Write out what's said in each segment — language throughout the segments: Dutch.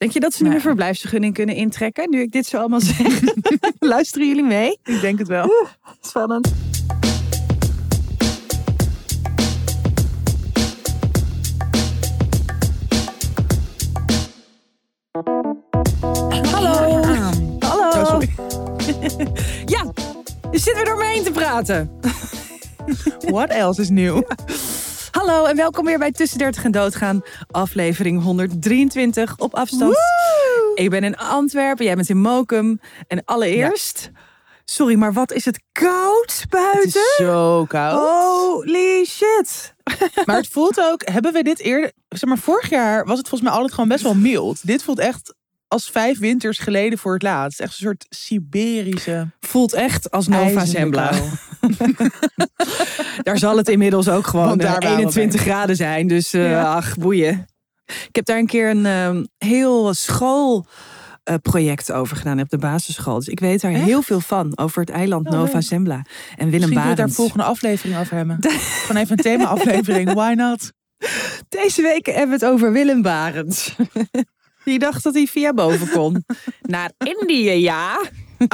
Denk je dat ze nu een verblijfsvergunning kunnen intrekken? Nu ik dit zo allemaal zeg. Luisteren jullie mee? Ik denk het wel. Spannend. Hallo. Hallo. Oh, sorry. Ja, je zit weer door me heen te praten. What else is nieuw? Hallo en welkom weer bij Tussen 30 en Doodgaan, aflevering 123 op afstand. Ik ben in Antwerpen, jij bent in Mokum. En allereerst, sorry, maar wat is het koud Het buiten? is zo koud. Holy shit. Maar het voelt ook, hebben we dit eerder... Zeg maar, vorig jaar was het volgens mij altijd gewoon best wel mild. Dit voelt echt als vijf winters geleden voor het laatst. Echt een soort Siberische Voelt echt als Nova Zembla. Daar zal het inmiddels ook gewoon Want daar eh, waren we 21 graden zijn. Dus eh, Ja. ach, boeien. Ik heb daar een keer een ehm, heel schoolproject over gedaan op de basisschool. Dus ik weet daar Echt? heel veel van over het eiland Oh, Nova. Zembla. En Willem kunnen we daar volgende aflevering over hebben. Gewoon even een thema-aflevering. Why not? Deze week hebben we het over Willem Barends. Die dacht dat hij via boven kon. Naar Indië, ja.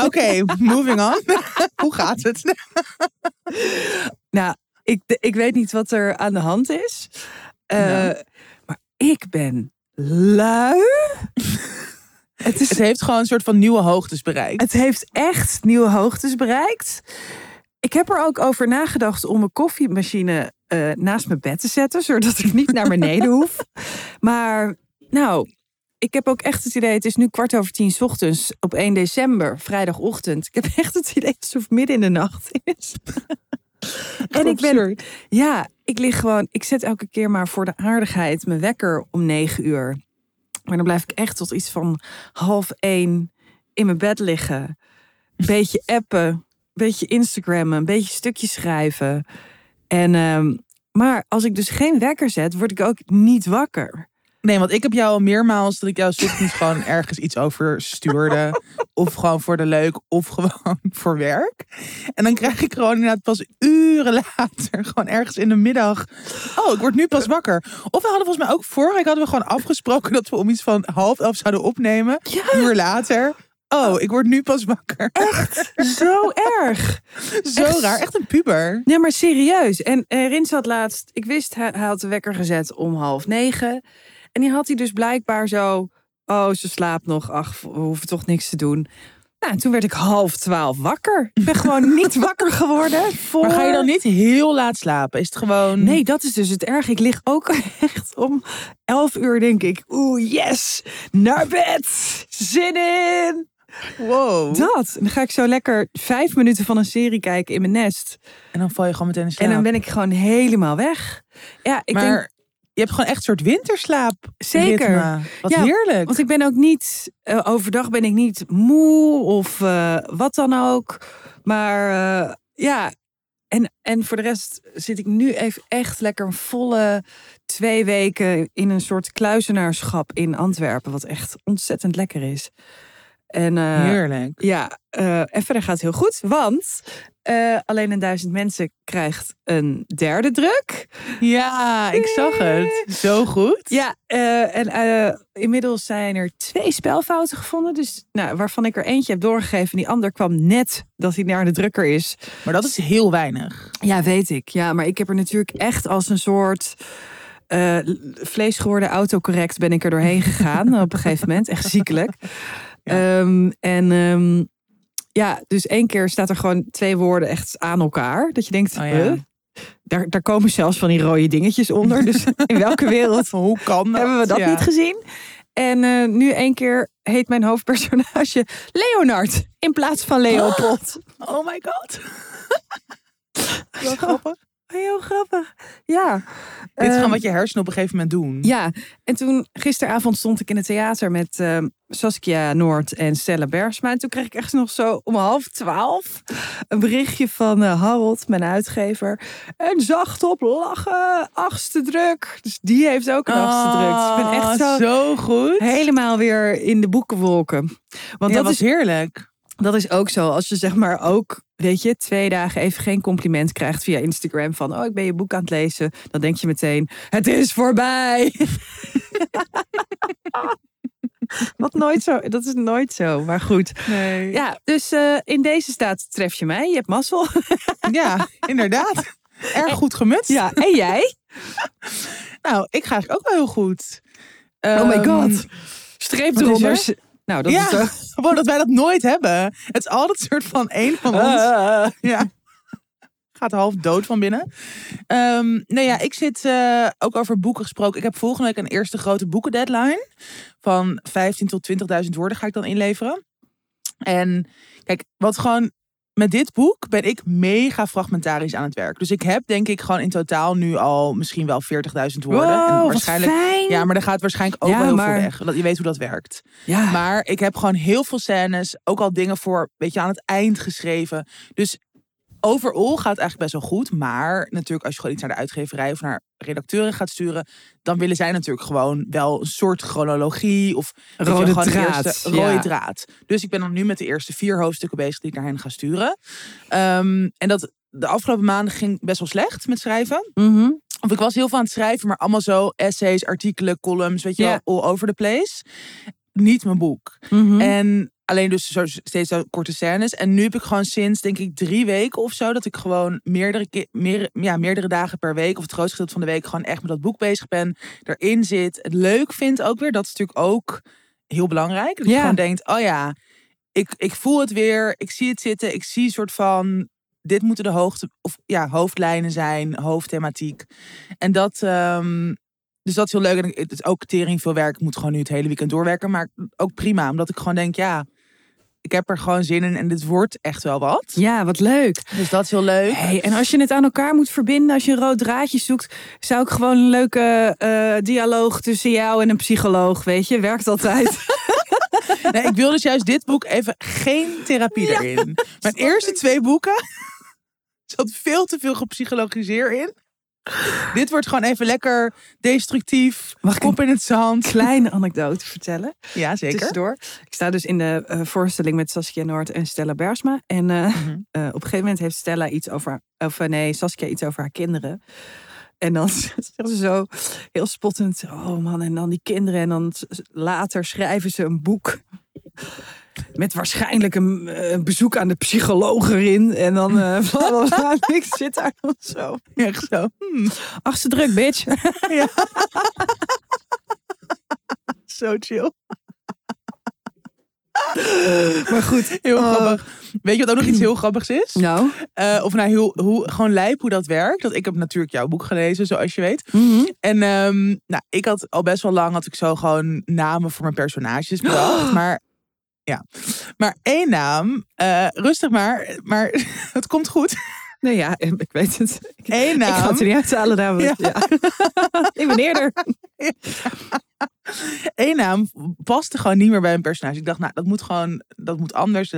Oké, moving on. Hoe gaat het? Nou, ik, ik weet niet wat er aan de hand is. Eh, Nou. Maar ik ben lui. het, is, Het heeft gewoon een soort van nieuwe hoogtes bereikt. het heeft echt nieuwe hoogtes bereikt. Ik heb er ook over nagedacht om mijn koffiemachine eh, naast mijn bed te zetten, zodat ik niet naar beneden hoef. Maar nou, ik heb ook echt het idee, het is nu kwart over tien 's ochtends op 1 december, vrijdagochtend. Ik heb echt het idee alsof het midden in de nacht is. en ik ben, ja, ik lig gewoon, ik zet elke keer maar voor de aardigheid mijn wekker om negen uur. Maar dan blijf ik echt tot iets van half één in mijn bed liggen. Beetje appen, beetje Instagrammen, een beetje stukjes schrijven. En, ehm, maar als ik dus geen wekker zet, word ik ook niet wakker. Nee, want ik heb jou al meermaals dat ik jou ochtends gewoon ergens iets over stuurde. Of gewoon voor de leuk, of gewoon voor werk. En dan krijg ik gewoon inderdaad pas uren later, gewoon ergens in de middag. Oh, ik word nu pas wakker. Of we hadden volgens mij ook vorige week hadden we gewoon afgesproken dat we om iets van half elf zouden opnemen. Ja. Een uur later. Oh, ik word nu pas wakker. Zo erg. Zo echt. raar. Echt een puber. Nee, maar serieus. En eh, Rins had laatst, ik wist, hij, hij had de wekker gezet om half negen. En die had hij dus blijkbaar zo, oh, ze slaapt nog, ach, we hoeven toch niks te doen. Nou, en toen werd ik half twaalf wakker. Ik ben gewoon niet wakker geworden. Voor... Maar ga je dan niet heel laat slapen? Is het gewoon... Nee, dat is dus het erg. Ik lig ook echt om elf uur, denk ik. Oeh, yes, naar bed. Zin in. Wow. Dat. En dan ga ik zo lekker vijf minuten van een serie kijken in mijn nest. En dan val je gewoon meteen in slaap. En dan ben ik gewoon helemaal weg. Ja, ik maar denk, je hebt gewoon echt een soort winterslaap. Zeker. ritme. Wat Ja, heerlijk. want ik ben ook niet, eh, overdag ben ik niet moe of eh, wat dan ook. Maar eh, ja, en, en voor de rest zit ik nu even echt lekker een volle twee weken in een soort kluizenaarschap in Antwerpen. Wat echt ontzettend lekker is. En eh, heerlijk. ja, eh, en verder gaat het heel goed. Want eh, alleen een duizend mensen krijgt een derde druk. Ja, ik zag het. Zo goed. Ja, en inmiddels zijn er twee spelfouten gevonden. Dus, nou, waarvan ik er eentje heb doorgegeven. En die ander kwam net dat hij naar de drukker is. Maar dat is heel weinig. Ja, weet ik. Ja, maar ik heb er natuurlijk echt als een soort eh vlees geworden autocorrect ben ik er doorheen gegaan. op een gegeven moment. Echt ziekelijk. Ehm, en ehm, ja, dus één keer staat er gewoon twee woorden echt aan elkaar. Dat je denkt, Oh ja. huh? daar, daar komen zelfs van die rode dingetjes onder. Dus in welke wereld Hoe kan dat? hebben we dat Ja. niet gezien? En eh, nu één keer heet mijn hoofdpersonage Leonard in plaats van Leopold. Oh my god. Zo grappig. Heel grappig. Ja. Dit is Ehm, gewoon wat je hersenen op een gegeven moment doen. Ja, en toen gisteravond stond ik in het theater met ehm, Saskia Noord en Stella Bergsma. En toen kreeg ik echt nog zo om half twaalf een berichtje van eh, Harold, mijn uitgever. En zacht op lachen, achtste druk. Dus die heeft ook een achtste druk. Dus ik ben echt Ah, zo, zo goed. helemaal weer in de boekenwolken. Want dat dat, was is, heerlijk. Dat is ook zo. Als je zeg maar ook, weet je, twee dagen even geen compliment krijgt via Instagram van, oh, ik ben je boek aan het lezen. Dan denk je meteen, het is voorbij. Wat nooit zo, dat is nooit zo, maar goed. Nee. Ja, dus eh, in deze staat tref je mij. Je hebt mazzel. ja inderdaad. Erg goed gemutst. Ja, en jij? Nou, ik ga ook wel heel goed. Oh my Ehm, god. Streep wat is eronder. Nou, dat ja, is zo. gewoon dat wij dat nooit hebben. Het is altijd een soort van één van ons. Ah. Ja. Gaat half dood van binnen. Ehm nee, ja, ik zit eh, ook over boeken gesproken. Ik heb volgende week een eerste grote boekendeadline. Van 15 tot 20.000 woorden ga ik dan inleveren. En kijk, wat gewoon met dit boek ben ik mega fragmentarisch aan het werk. Dus ik heb denk ik gewoon in totaal nu al misschien wel 40.000 woorden. Wow, en wat waarschijnlijk. fijn. Ja, maar er gaat waarschijnlijk ook Ja, wel heel maar- veel weg. Dat je weet hoe dat werkt. Ja. Maar ik heb gewoon heel veel scènes, ook al dingen voor, weet je, aan het eind geschreven. Dus overal gaat het eigenlijk best wel goed. Maar natuurlijk, als je gewoon iets naar de uitgeverij of naar redacteuren gaat sturen, dan willen zij natuurlijk gewoon wel een soort chronologie of je, Rode gewoon de draad, eerste ja. rode draad. Dus ik ben dan nu met de eerste vier hoofdstukken bezig die ik naar hen ga sturen. Ehm, en dat de afgelopen maanden ging best wel slecht met schrijven. Mhm. Of ik was heel veel aan het schrijven, maar allemaal zo essays, artikelen, columns, weet je wel, all over the place. Niet mijn boek. Mhm. En alleen dus zo, steeds zo korte scènes. En nu heb ik gewoon sinds, denk ik, drie weken of zo... dat ik gewoon meerdere, keer, meer, ja, meerdere dagen per week... of het grootste gedeelte van de week gewoon echt met dat boek bezig ben. Erin zit. Het leuk vind ook weer. Dat is natuurlijk ook heel belangrijk. Dat je Ja. gewoon denkt, oh ja, ik, ik voel het weer. Ik zie het zitten. Ik zie een soort van... Dit moeten de hoogte, of, ja, hoofdlijnen zijn, hoofdthematiek. En dat... ehm, dus dat is heel leuk. En het is ook tering veel werk. Ik moet gewoon nu het hele weekend doorwerken. Maar ook prima. Omdat ik gewoon denk, ja, ik heb er gewoon zin in. En dit wordt echt wel wat. Ja, wat leuk. Dus dat is heel leuk. Hey, en als je het aan elkaar moet verbinden, als je een rood draadje zoekt, zou ik gewoon een leuke eh, dialoog tussen jou en een psycholoog, weet je, werkt altijd. Nee, ik wil dus juist dit boek even geen therapie erin. Mijn eerste twee boeken zat veel te veel gepsychologiseerd in. Dit wordt gewoon even lekker destructief. Mag ik in het zand. Kleine anekdote vertellen. Ja, zeker. Tussendoor. Ik sta dus in de eh, voorstelling met Saskia Noord en Stella Bersma. En eh, Mhm. eh, op een gegeven moment heeft Stella iets over, of nee, Saskia iets over haar kinderen. En dan zegt ze zo heel spottend, oh man, en dan die kinderen. En dan later schrijven ze een boek. Met waarschijnlijk een, eh, een bezoek aan de psycholoog erin. En dan. En ik zit daar dan zo. Echt zo. Hmm, Achtste druk, bitch. zo chill. Maar goed. Heel Oh. grappig. Weet je wat ook nog iets heel grappigs is? Nou. Eh, of nou, heel, hoe, gewoon lijp hoe dat werkt. Dat ik heb natuurlijk jouw boek gelezen, zoals je weet. Mhm. En ehm, nou, ik had al best wel lang had ik zo gewoon namen voor mijn personages bedacht. Maar ja, maar één naam, eh, rustig maar, maar het komt goed. Nee, ja, ik weet het. Eén ik ga naam, het er niet uithalen namelijk. Ja. ik ben eerder. één naam paste gewoon niet meer bij een personage. Ik dacht, nou, dat moet gewoon, dat moet anders.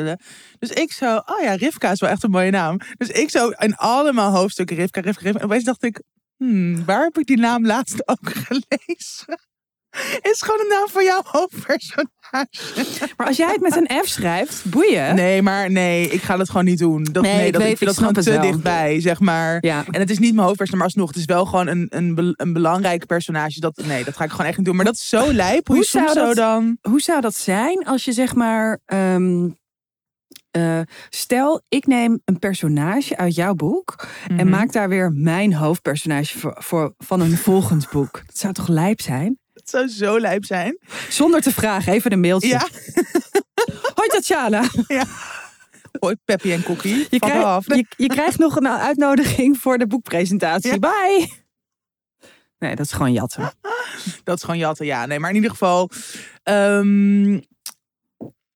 Dus ik zo, oh ja, Rivka is wel echt een mooie naam. Dus ik zo in allemaal hoofdstukken Rivka, Rivka, Rivka. En opeens dacht ik, hmm, waar heb ik die naam laatst ook gelezen? Is gewoon een naam voor jouw hoofdpersonage. Maar als jij het met een F schrijft, boeien. Nee, maar nee, ik ga dat gewoon niet doen. Dat, Nee, nee, ik dat, weet, ik vind ik dat gewoon te wel. dichtbij, zeg maar. Ja. En het is niet mijn hoofdpersonage, maar alsnog, het is wel gewoon een, een, een belangrijk personage. Dat, nee, dat ga ik gewoon echt niet doen. Maar dat is zo lijp. Hoe, zou zo dat- dan... Hoe zou dat zijn als je zeg maar. ehm, eh, stel, ik neem een personage uit jouw boek en Mhm. maak daar weer mijn hoofdpersonage voor, voor, van een volgend boek. Dat zou toch lijp zijn? Het zou zo lijp zijn. Zonder te vragen, even een mailtje. Ja, Hoi Tatjana, hoi Peppy en Cookie. je, af. je, je krijgt nog een uitnodiging voor de boekpresentatie. Ja. Bye! Nee, dat is gewoon jatten. Dat is gewoon jatten, ja. Nee, maar in ieder geval... ehm,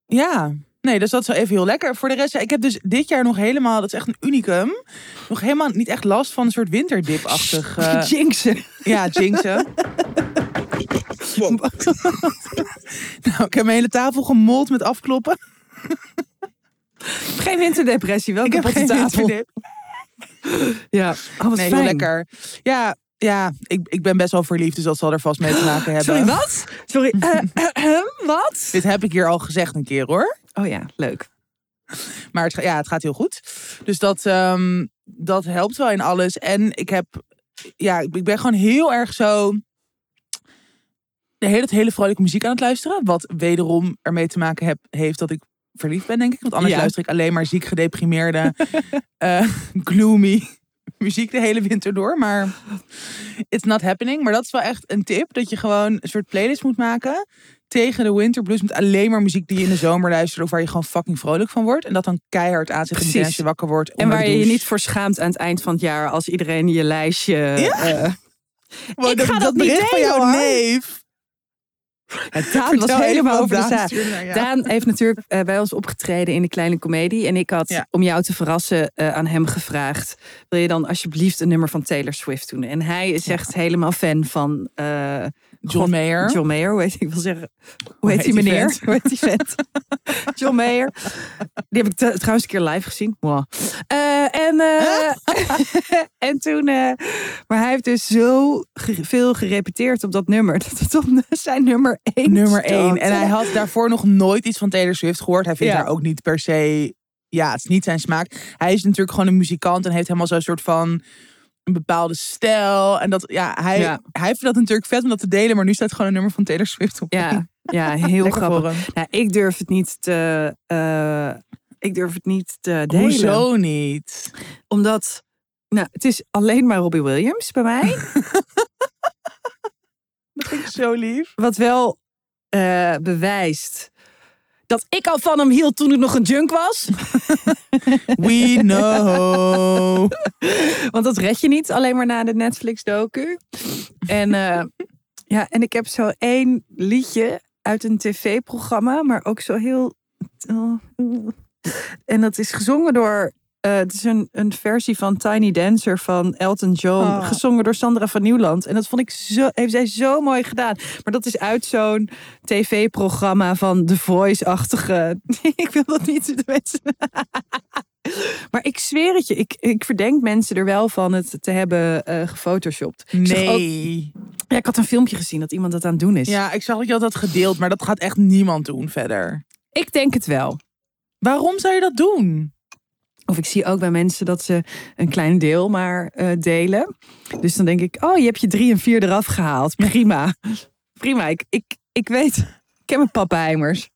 ja, nee, dus dat is wel even heel lekker. Voor de rest, ja, ik heb dus dit jaar nog helemaal... Dat is echt een unicum. Nog helemaal niet echt last van een soort winterdip-achtig... Jinxen. Ja, jinxen. nou, ik heb mijn hele tafel gemold met afkloppen. Geen winterdepressie, wel Ik heb geen tafel. Ja, oh, wat Nee, fijn. lekker. Ja, ja ik, ik ben best wel verliefd, dus dat zal er vast mee te maken hebben. Sorry, wat? Sorry, eh, eh, eh, wat? Dit heb ik hier al gezegd een keer hoor. Oh ja, leuk. Maar het, ja, het gaat heel goed. Dus dat, ehm, dat helpt wel in alles. En ik heb, ja, ik ben gewoon heel erg zo. De hele, hele vrolijke muziek aan het luisteren. Wat wederom ermee te maken heb, heeft dat ik verliefd ben, denk ik. Want anders Ja. luister ik alleen maar ziek gedeprimeerde, eh, gloomy muziek de hele winter door. Maar it's not happening. Maar dat is wel echt een tip. Dat je gewoon een soort playlist moet maken. Tegen de winter blues met alleen maar muziek die je in de zomer luistert. Of waar je gewoon fucking vrolijk van wordt. En dat dan keihard aanzet Precies. als je wakker wordt. En waar je je niet voor schaamt aan het eind van het jaar als iedereen je lijstje. eh, Wow, Ik ga dat niet bericht van jouw hoor. neef. Daan was helemaal over de zaak. Daan heeft natuurlijk eh, bij ons opgetreden in de kleine komedie. En ik had Ja. om jou te verrassen eh, aan hem gevraagd. Wil je dan alsjeblieft een nummer van Taylor Swift doen? En hij is echt helemaal fan van eh, John Mayer. John Mayer, hoe heet ik wil zeggen. Hoe heet, heet die meneer? vent? Hoe heet die vent? John Mayer. Die heb ik trouwens een keer live gezien. Wow. Eh, en, eh, en toen, eh, maar hij heeft dus zo ge- veel gerepeteerd op dat nummer. Dat het op zijn nummer één Nummer stond. één. En hij had daarvoor nog nooit iets van Taylor Swift gehoord. Hij vindt Ja. haar ook niet per se... Ja, het is niet zijn smaak. Hij is natuurlijk gewoon een muzikant en heeft helemaal zo'n soort van een bepaalde stijl. En dat, ja, hij, Ja. hij vindt dat natuurlijk vet om dat te delen. Maar nu staat gewoon een nummer van Taylor Swift op. Ja, ja heel grappig. Nou, ik durf het niet te. eh, ik durf het niet te delen. Hoezo niet? Omdat. Nou, het is alleen maar Robbie Williams bij mij. Dat vind ik zo lief. Wat wel eh, bewijst dat ik al van hem hield toen ik nog een junk was. We know. Want dat red je niet alleen maar na de Netflix-docu. En, eh, ja, en ik heb zo één liedje uit een tv-programma, maar ook zo heel. En dat is gezongen door. Eh, het is een, een versie van Tiny Dancer van Elton John, Oh. gezongen door Sandra van Nieuwland. En dat vond ik zo, heeft zij zo mooi gedaan. Maar dat is uit zo'n tv-programma van The Voice-achtige. ik wil dat niet de mensen. maar ik zweer het je, ik, ik verdenk mensen er wel van het te hebben eh gefotoshopt. Ik zag ook- Nee. ja, ik had een filmpje gezien dat iemand dat aan het doen is. Ja, ik zag dat je dat had gedeeld. Maar dat gaat echt niemand doen verder. Ik denk het wel. Waarom zou je dat doen? Of ik zie ook bij mensen dat ze een klein deel maar eh, delen. Dus dan denk ik, oh, je hebt je drie en vier eraf gehaald. Prima. Prima. Ik, ik, ik weet, ik heb mijn pappenheimers.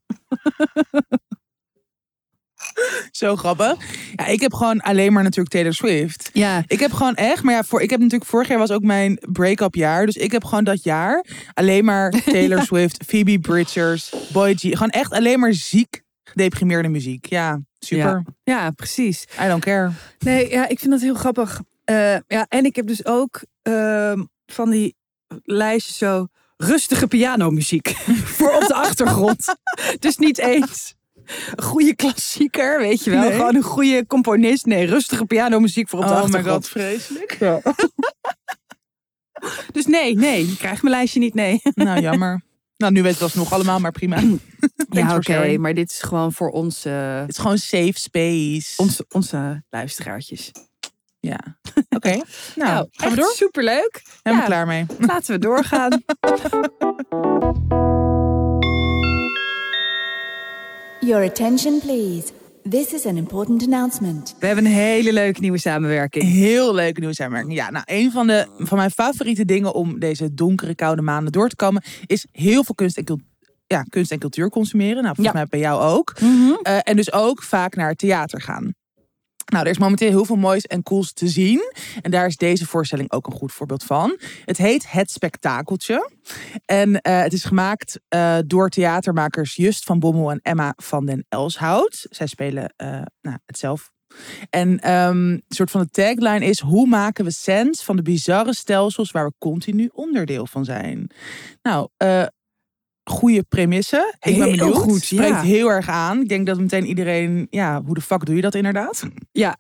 Zo grappig. Ja, ik heb gewoon alleen maar natuurlijk Taylor Swift. Ja. Ik heb gewoon echt, maar ja, voor, ik heb natuurlijk vorig jaar was ook mijn break-up jaar. Dus ik heb gewoon dat jaar alleen maar Taylor Swift, Phoebe Bridgers, Boy G. Gewoon echt alleen maar ziek gedeprimeerde muziek. Ja, super. Ja, precies. I don't care. Nee, ja, ik vind dat heel grappig. Eh, ja, en ik heb dus ook ehm, van die lijstjes zo rustige pianomuziek voor op de achtergrond. dus niet eens een goede klassieker, weet je wel. Nee. Gewoon een goede componist. Nee, rustige pianomuziek voor op de oh my achtergrond. god, vreselijk. Dus nee, nee, je krijgt mijn lijstje niet, nee. nou, jammer. Nou, nu weet het alsnog allemaal, maar prima. ja, oké, maar dit is gewoon voor onze, Het is gewoon safe space. onze, onze luisteraartjes. Ja. Oké. Nou, gaan we door? superleuk. We Ja. klaar mee? Laten we doorgaan. Your attention, please. This is an important announcement. We hebben een hele leuke nieuwe samenwerking. Heel leuke nieuwsaamerking. Ja, nou, een van, de, van mijn favoriete dingen om deze donkere, koude maanden door te komen, is heel veel kunst en, cult- ja, kunst en cultuur consumeren. Nou, volgens Ja. mij bij jou ook. Eh, en dus ook vaak naar het theater gaan. Nou, er is momenteel heel veel moois en cools te zien. En daar is deze voorstelling ook een goed voorbeeld van. Het heet Het Spektakeltje. En eh, het is gemaakt eh, door theatermakers Just van Bommel en Emma van den Elshout. Zij spelen eh, nou, het zelf. En ehm, een soort van de tagline is: hoe maken we sens van de bizarre stelsels waar we continu onderdeel van zijn? Nou, goede premisse. Ik ben benieuwd. goed, Spreekt ja. heel erg aan. Ik denk dat meteen iedereen, ja, hoe de fuck doe je dat inderdaad? Ja.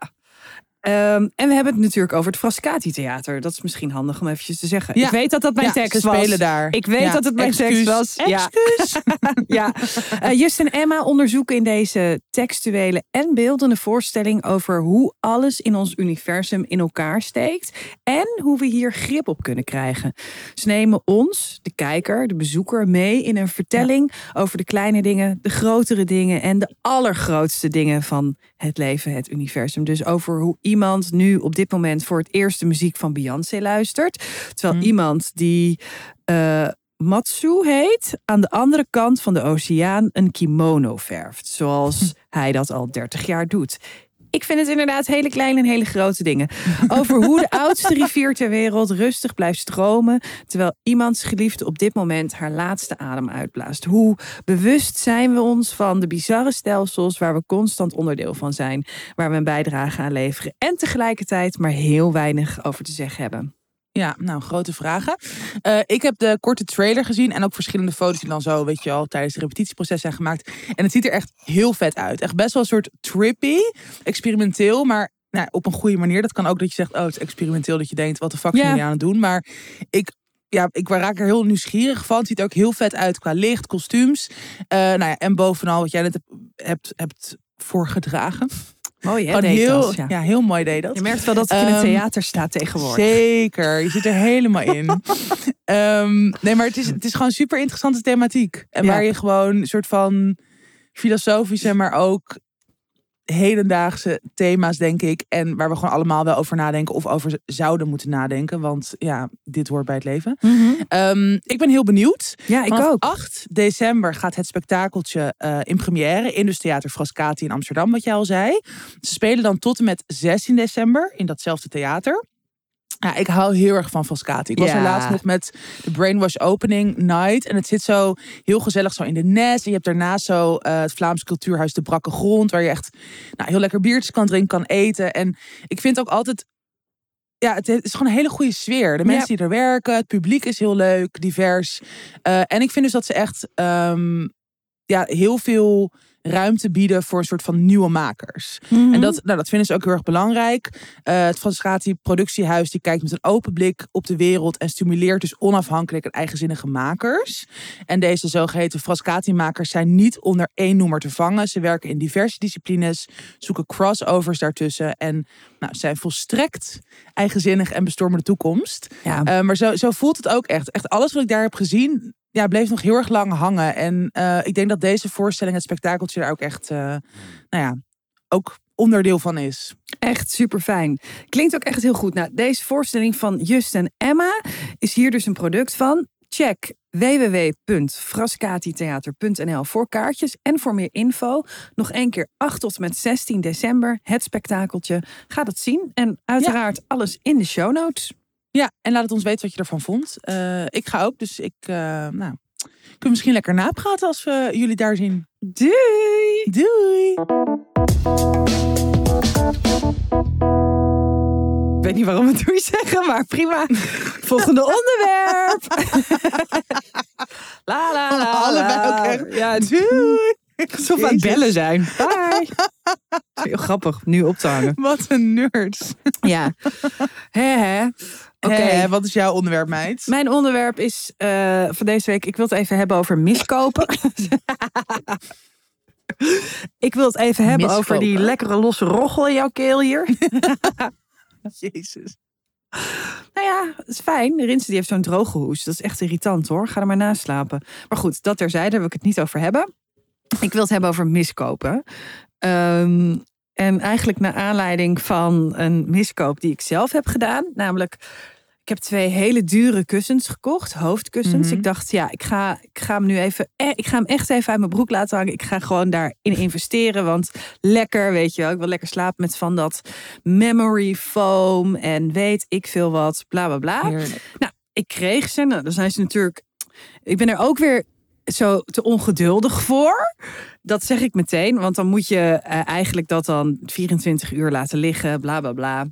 Ehm, en we hebben het natuurlijk over het Frascati Theater. Dat is misschien handig om eventjes te zeggen. Ja. Ik weet dat dat mijn Ja, tekst was. spelen daar. Ik weet Ja, dat het mijn excuus. tekst was. Excuus. ja. Eh, Just en Emma onderzoeken in deze textuele en beeldende voorstelling over hoe alles in ons universum in elkaar steekt en hoe we hier grip op kunnen krijgen. Ze nemen ons, de kijker, de bezoeker, mee in een vertelling over de kleine dingen, de grotere dingen en de allergrootste dingen van het leven, het universum. Dus over hoe iemand nu op dit moment voor het eerst de muziek van Beyoncé luistert, terwijl Hmm. iemand die eh, Matsu heet, aan de andere kant van de oceaan een kimono verft. Zoals hij dat al 30 jaar doet. Ik vind het inderdaad hele kleine en hele grote dingen. Over hoe de oudste rivier ter wereld rustig blijft stromen. Terwijl iemands geliefde op dit moment haar laatste adem uitblaast. Hoe bewust zijn we ons van de bizarre stelsels waar we constant onderdeel van zijn. Waar we een bijdrage aan leveren. En tegelijkertijd maar heel weinig over te zeggen hebben. Ja, nou, grote vragen. Uh, ik heb de korte trailer gezien en ook verschillende foto's die dan zo, weet je al, tijdens het repetitieproces zijn gemaakt. En het ziet er echt heel vet uit. Echt best wel een soort trippy, experimenteel, maar nou, op een goede manier. Dat kan ook dat je zegt, oh, het is experimenteel, dat je denkt, wat de fuck zijn jullie aan het doen? Maar ik ja, ik raak er heel nieuwsgierig van. Het ziet er ook heel vet uit qua licht, kostuums. Uh, nou ja, en bovenal wat jij net hebt, hebt voorgedragen. Mooi hè, heel, ja. heel mooi deed dat. Je merkt wel dat het in het ehm, theater staat tegenwoordig. Zeker, je zit er helemaal in. um, nee, maar het is, het is gewoon super interessante thematiek. En waar je gewoon een soort van filosofische, maar ook hedendaagse thema's, denk ik. En waar we gewoon allemaal wel over nadenken of over zouden moeten nadenken. Want ja, dit hoort bij het leven. Mhm. Ehm, ik ben heel benieuwd. Ja, ik ook. 8 december gaat het spektakeltje uh, in première in dus Theater Frascati in Amsterdam, wat jij al zei. Ze spelen dan tot en met 16 december in datzelfde theater. Ja, ik hou heel erg van Frascati. Ik was er laatst nog met de Brainwash Opening Night. En het zit zo heel gezellig zo in de nest. En je hebt daarnaast zo uh, het Vlaams Cultuurhuis De Brakke Grond. Waar je echt nou, heel lekker biertjes kan drinken, kan eten. En ik vind ook altijd... Ja, het is gewoon een hele goede sfeer. De mensen die er werken, het publiek is heel leuk, divers. Uh, en ik vind dus dat ze echt um, ja, heel veel ruimte bieden voor een soort van nieuwe makers. Mhm. En dat, nou, dat vinden ze ook heel erg belangrijk. Uh, het Frascati productiehuis die kijkt met een open blik op de wereld en stimuleert dus onafhankelijk en eigenzinnige makers. En deze zogeheten Frascati-makers zijn niet onder één noemer te vangen. Ze werken in diverse disciplines, zoeken crossovers daartussen en nou, zijn volstrekt eigenzinnig en bestormen de toekomst. Ja. Uh, maar zo, zo voelt het ook echt. Echt alles wat ik daar heb gezien, ja, bleef nog heel erg lang hangen. En uh, ik denk dat deze voorstelling, het spektakeltje, daar ook echt, uh, nou ja, ook onderdeel van is. Echt super fijn. Klinkt ook echt heel goed. Nou, deze voorstelling van Just en Emma is hier dus een product van. Check www.frascatitheater.nl voor kaartjes en voor meer info. Nog één keer 8 tot met 16 december, het spektakeltje. Ga dat zien. En uiteraard alles in de show notes. Ja, en laat het ons weten wat je ervan vond. Uh, ik ga ook, dus ik, uh, nou, kunnen misschien lekker napraten als we jullie daar zien. Doei! Doei! Ik weet niet waarom we doei zeggen, maar prima. Volgende onderwerp. la la la. Allebei ook echt. Ja, doei. Alsof we aan het bellen zijn. Bye. Heel grappig, nu op te hangen. Wat een nerds. Ja. Hè, hè. Oké, okay. wat is jouw onderwerp, meid? Mijn onderwerp is uh, van deze week. Ik wil het even hebben over miskopen. ik wil het even hebben miskopen. over die lekkere losse roggel in jouw keel hier. Jezus. Nou ja, het is fijn. Rinse die heeft zo'n droge hoes. Dat is echt irritant hoor. Ga er maar naast slapen. Maar goed, dat terzijde, daar wil ik het niet over hebben. Ik wil het hebben over miskopen. Um, en eigenlijk naar aanleiding van een miskoop die ik zelf heb gedaan. Namelijk, ik heb twee hele dure kussens gekocht, hoofdkussens. Mm -hmm. Ik dacht, ja, ik ga, ik ga hem nu even, eh, ik ga hem echt even uit mijn broek laten hangen. Ik ga gewoon daarin investeren, want lekker, weet je wel. Ik wil lekker slapen met van dat memory foam en weet ik veel wat, bla bla bla. Heerlijk. Nou, ik kreeg ze. Nou, dan zijn ze natuurlijk. Ik ben er ook weer zo te ongeduldig voor. Dat zeg ik meteen, want dan moet je uh, eigenlijk dat dan 24 uur laten liggen, bla bla bla.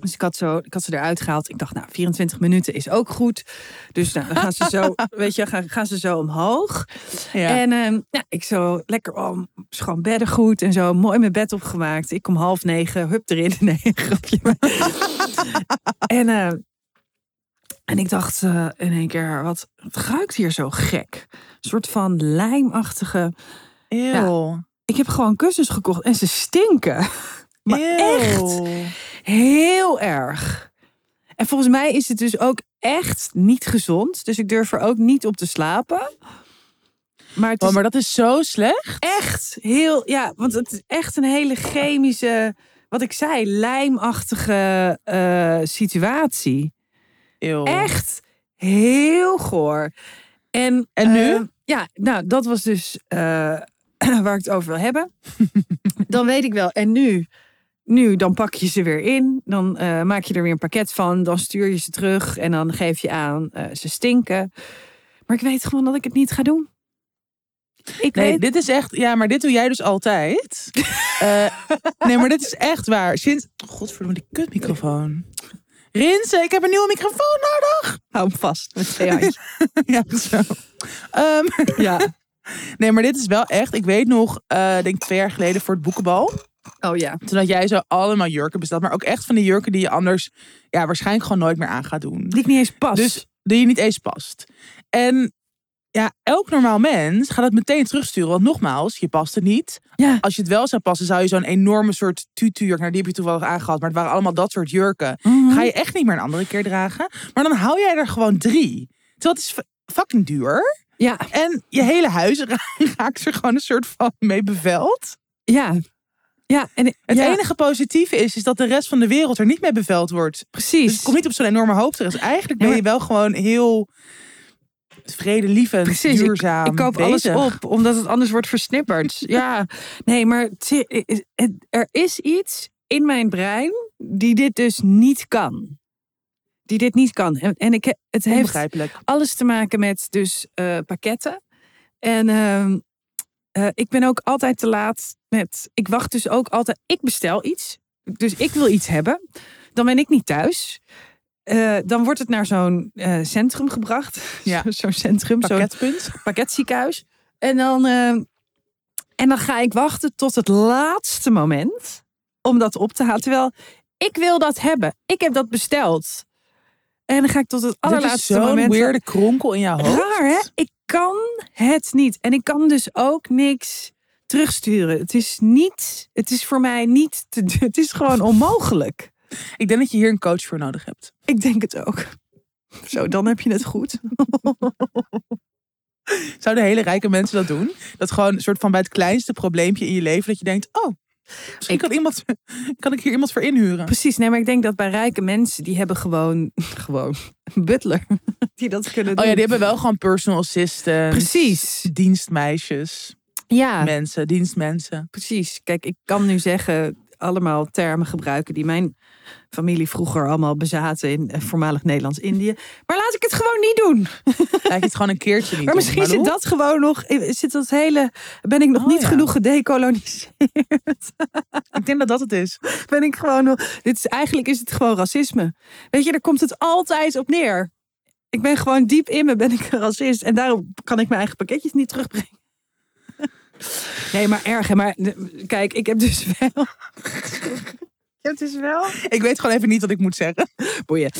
Dus ik had, zo, ik had ze eruit gehaald. Ik dacht, nou, 24 minuten is ook goed. Dus nou, dan gaan ze zo, weet je, gaan, gaan ze zo omhoog. Ja. En uh, ja, ik zo lekker om, oh, schoon beddengoed en zo, mooi mijn bed opgemaakt. Ik om half negen, hup erin. Nee, grapje. en, uh, en ik dacht uh, in één keer, wat ruikt hier zo gek. Een soort van lijmachtige. Ja, ik heb gewoon kussens gekocht en ze stinken. Maar Eeuw. echt heel erg. En volgens mij is het dus ook echt niet gezond. Dus ik durf er ook niet op te slapen. Maar, het is oh, maar dat is zo slecht. echt heel, ja, want het is echt een hele chemische, wat ik zei, lijmachtige uh, situatie. Eeuw. Echt heel goor. En, En nu? eh, ja, nou, dat was dus eh, waar ik het over wil hebben. dan weet ik wel. En nu, nu, dan pak je ze weer in. Dan eh, maak je er weer een pakket van. Dan stuur je ze terug. En dan geef je aan, eh, ze stinken. Maar ik weet gewoon dat ik het niet ga doen. Ik Nee, weet, dit is echt. Ja, maar dit doe jij dus altijd. Eh, nee, maar dit is echt waar. Sinds. Godverdomme, die kutmicrofoon. Rinse, ik heb een nieuwe microfoon nodig. hou hem vast met twee handjes. ja, zo. Ehm, ja. nee, maar dit is wel echt. Ik weet nog, eh denk twee jaar geleden voor het boekenbal. Oh ja. Toen had jij zo allemaal jurken besteld. Maar ook echt van die jurken die je anders ja, waarschijnlijk gewoon nooit meer aan gaat doen. Die ik niet eens pas. Dus die je niet eens past. En ja, elk normaal mens gaat het meteen terugsturen. Want nogmaals, je past het niet. ja. Als je het wel zou passen, zou je zo'n enorme soort tutu-jurk... Nou, die heb je toevallig aangehad, maar het waren allemaal dat soort jurken. Mhm. Ga je echt niet meer een andere keer dragen. Maar dan hou jij er gewoon drie. Terwijl het is fucking duur. Ja, En je hele huis ra- raakt er gewoon een soort van mee beveld. ja. Ja, en Het ja, enige positieve is, is dat de rest van de wereld er niet mee beveld wordt. precies. Dus het komt niet op zo'n enorme hoop terecht. Dus eigenlijk ben je wel gewoon heel vredelievend, Precies, ik- duurzaam Ik koop bezig. alles op, omdat het anders wordt versnipperd. ja, nee, maar er is iets in mijn brein die dit dus niet kan. Die dit niet kan. En, en ik, he- het heeft alles te maken met dus eh, pakketten. En ehm, eh, ik ben ook altijd te laat met. Ik wacht dus ook altijd. Ik bestel iets. Dus ik wil iets hebben. Dan ben ik niet thuis. Eh, dan wordt het naar zo'n eh, centrum gebracht. Ja. Zo- zo'n centrum. Zo'n Pakketpunt. pakketziekenhuis. En dan, en dan ga ik wachten tot het laatste moment om dat op te halen. Terwijl ik wil dat hebben. Ik heb dat besteld. En dan ga ik tot het Dat is allerlaatste zo'n moment. weirde kronkel in jouw hoofd. Raar hè? Ik kan het niet. En ik kan dus ook niks terugsturen. Het is niet, het is voor mij niet, te, het is gewoon onmogelijk. Ik denk dat je hier een coach voor nodig hebt. Ik denk het ook. Zo, dan heb je het goed. Zouden hele rijke mensen dat doen? Dat gewoon een soort van bij het kleinste probleempje in je leven dat je denkt, oh, misschien Ik- kan, iemand, kan ik hier iemand voor inhuren. Precies, nee, maar ik denk dat bij rijke mensen, die hebben gewoon, gewoon een butler. Die dat kunnen doen. Oh ja, die hebben wel gewoon personal assistants. Precies. Dienstmeisjes. Ja, Mensen, dienstmensen. precies. Kijk, ik kan nu zeggen, allemaal termen gebruiken die mijn familie vroeger allemaal bezaten in eh, voormalig Nederlands-Indië. Maar laat ik het gewoon niet doen. Laat je het gewoon een keertje niet Maar misschien zit dat gewoon nog, zit dat hele, ben ik nog Oh, niet ja. genoeg gedecoloniseerd. Ik denk dat dat het is. Ben ik gewoon nog, dit is, eigenlijk is het gewoon racisme. Weet je, daar komt het altijd op neer. Ik ben gewoon diep in me, ben ik een racist. En daarom kan ik mijn eigen pakketjes niet terugbrengen. Nee, maar erg. hè. Maar kijk, ik heb dus wel... Ik heb dus wel... Ik weet gewoon even niet wat ik moet zeggen. Boeien.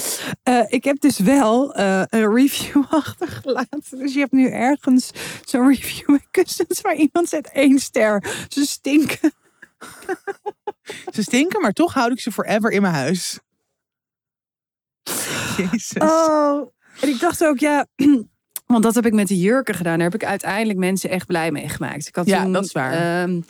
Eh, ik heb dus wel eh, een review achtergelaten. Dus je hebt nu ergens zo'n review met kussens waar iemand zet één ster. Ze stinken. Ze stinken, maar toch houd ik ze forever in mijn huis. Jezus. Oh. En ik dacht ook, ja... Want dat heb ik met de jurken gedaan. Daar heb ik uiteindelijk mensen echt blij mee gemaakt. Ik had Ja, toen, dat is waar. ehm,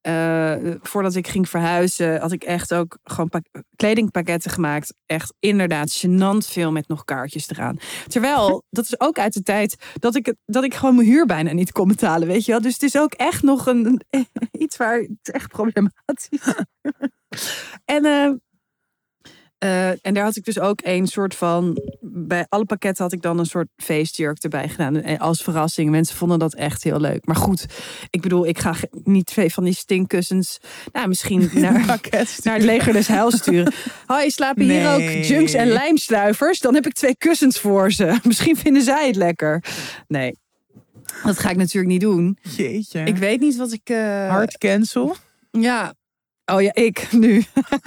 eh, voordat ik ging verhuizen, had ik echt ook gewoon pak- kledingpakketten gemaakt. Echt inderdaad gênant veel met nog kaartjes eraan. Terwijl, dat is ook uit de tijd dat ik, dat ik gewoon mijn huur bijna niet kon betalen, weet je wel. Dus het is ook echt nog een, iets waar het is echt problematisch. en, eh, eh, en daar had ik dus ook een soort van. Bij alle pakketten had ik dan een soort feestjurk erbij gedaan. En Als verrassing. Mensen vonden dat echt heel leuk. Maar goed, ik bedoel, ik ga niet twee van die stinkkussens. Nou, misschien naar, naar het leger des heils sturen. Hoi, slapen hier ook junks en lijmsluivers? Dan heb ik twee kussens voor ze. Misschien vinden zij het lekker. Nee, dat ga ik natuurlijk niet doen. Jeetje. Ik weet niet wat ik. eh, Hard cancel. ja. Oh ja, ik nu.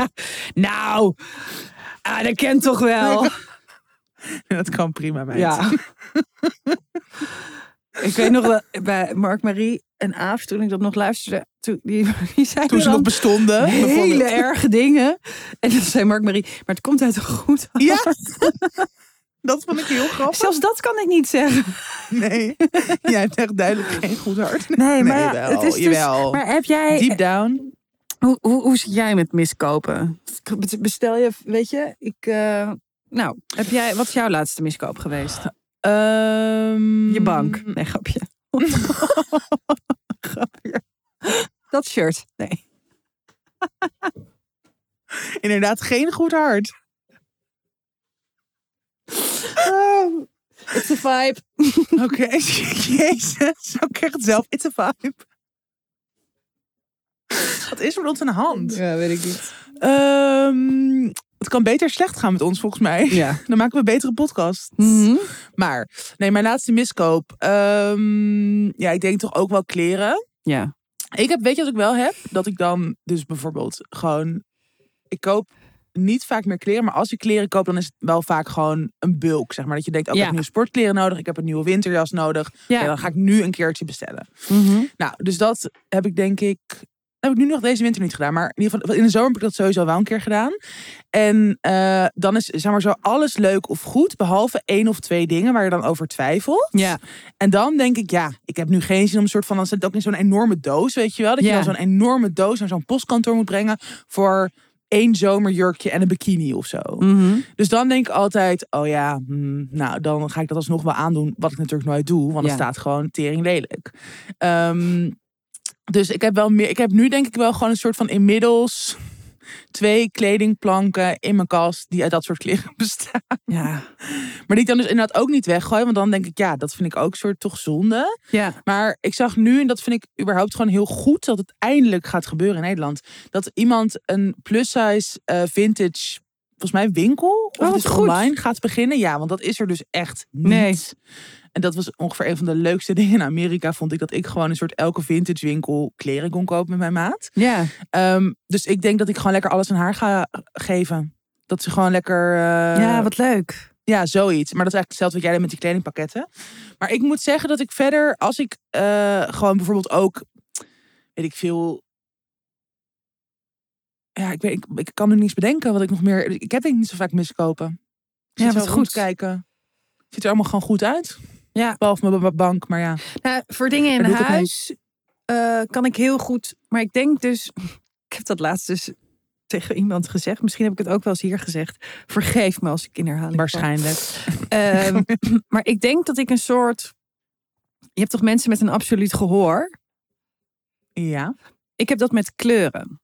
nou, ah, dat kent toch wel. Dat kan prima, meid. Ja. ik weet nog wel, bij Mark Marie en Aaf, toen ik dat nog luisterde, toen, die, die zei Toen ze nog bestonden. hele erge dingen. En dan zei Mark Marie, maar het komt uit een goed hart. Ja. Dat vond ik heel grappig. Zelfs dat kan ik niet zeggen. Nee. Jij hebt echt duidelijk geen goed hart. Nee, maar wel, het is dus-. Maar heb jij, Deep down. Hoe, hoe, hoe zit jij met miskopen? Bestel je, weet je, ik, eh, nou, heb jij, wat is jouw laatste miskoop geweest? Ehm, Je bank. Nee, grapje. grapje. Dat shirt. Nee. Inderdaad, geen goed hart. Oh, it's a vibe. Oké, jezus. Ook echt zelf. It's a vibe. Wat is er met ons aan de hand? Ja, weet ik niet. Ehm, het kan beter slecht gaan met ons, volgens mij. Ja. Dan maken we een betere podcast. Mhm. Maar, nee, mijn laatste miskoop. Ehm, ja, ik denk toch ook wel kleren. Ja. Ik heb, weet je wat ik wel heb? Dat ik dan dus bijvoorbeeld gewoon... Ik koop niet vaak meer kleren. Maar als ik kleren koop, dan is het wel vaak gewoon een bulk. Zeg maar. Dat je denkt, oh, ik Ja. heb nieuwe sportkleren nodig. Ik heb een nieuwe winterjas nodig. Ja. Dan ga ik nu een keertje bestellen. Mhm. Nou, dus dat heb ik denk ik... Heb ik nu nog deze winter niet gedaan. Maar in ieder geval, in de zomer heb ik dat sowieso wel een keer gedaan. En eh, dan is zeg maar zo alles leuk of goed. Behalve één of twee dingen waar je dan over twijfelt. Ja. En dan denk ik, ja, ik heb nu geen zin om een soort van... Dan zit het ook in zo'n enorme doos, weet je wel. Dat je Ja. dan zo'n enorme doos naar zo'n postkantoor moet brengen... voor één zomerjurkje en een bikini of zo. Mhm. Dus dan denk ik altijd, oh ja, hmm, nou dan ga ik dat alsnog wel aandoen. Wat ik natuurlijk nooit doe, want Ja. het staat gewoon tering lelijk. Ehm, dus ik heb wel meer, ik heb nu denk ik wel gewoon een soort van inmiddels twee kledingplanken in mijn kast die uit dat soort kleren bestaan. Ja. Maar die ik dan dus inderdaad ook niet weggooi, want dan denk ik, ja, dat vind ik ook soort toch zonde. Ja. Maar ik zag nu, en dat vind ik überhaupt gewoon heel goed, dat het eindelijk gaat gebeuren in Nederland. Dat iemand een plus-size eh, vintage, volgens mij winkel, of goed. online gaat beginnen. Ja, want dat is er dus echt niet. Nee. En dat was ongeveer een van de leukste dingen in Amerika, vond ik. Dat ik gewoon een soort elke vintage winkel kleren kon kopen met mijn maat. Ja. Ehm, dus ik denk dat ik gewoon lekker alles aan haar ga geven. Dat ze gewoon lekker... eh, ja, wat leuk. ja, zoiets. Maar dat is eigenlijk hetzelfde wat jij deed met die kledingpakketten. Maar ik moet zeggen dat ik verder, als ik eh, gewoon bijvoorbeeld ook, weet ik veel. Ja, ik, weet, ik, ik kan er niets bedenken wat ik nog meer. Ik heb denk ik niet zo vaak miskopen. Ik Ja, wat goed. te kijken. Ziet er allemaal gewoon goed uit. Ja. Behalve mijn bank, maar ja. Nou, voor dingen in huis eh, kan ik heel goed. Maar ik denk dus. Ik heb dat laatst dus tegen iemand gezegd. Misschien heb ik het ook wel eens hier gezegd. Vergeef me als ik in herhaling. Waarschijnlijk. Ehm, maar ik denk dat ik een soort. Je hebt toch mensen met een absoluut gehoor? Ja. Ik heb dat met kleuren.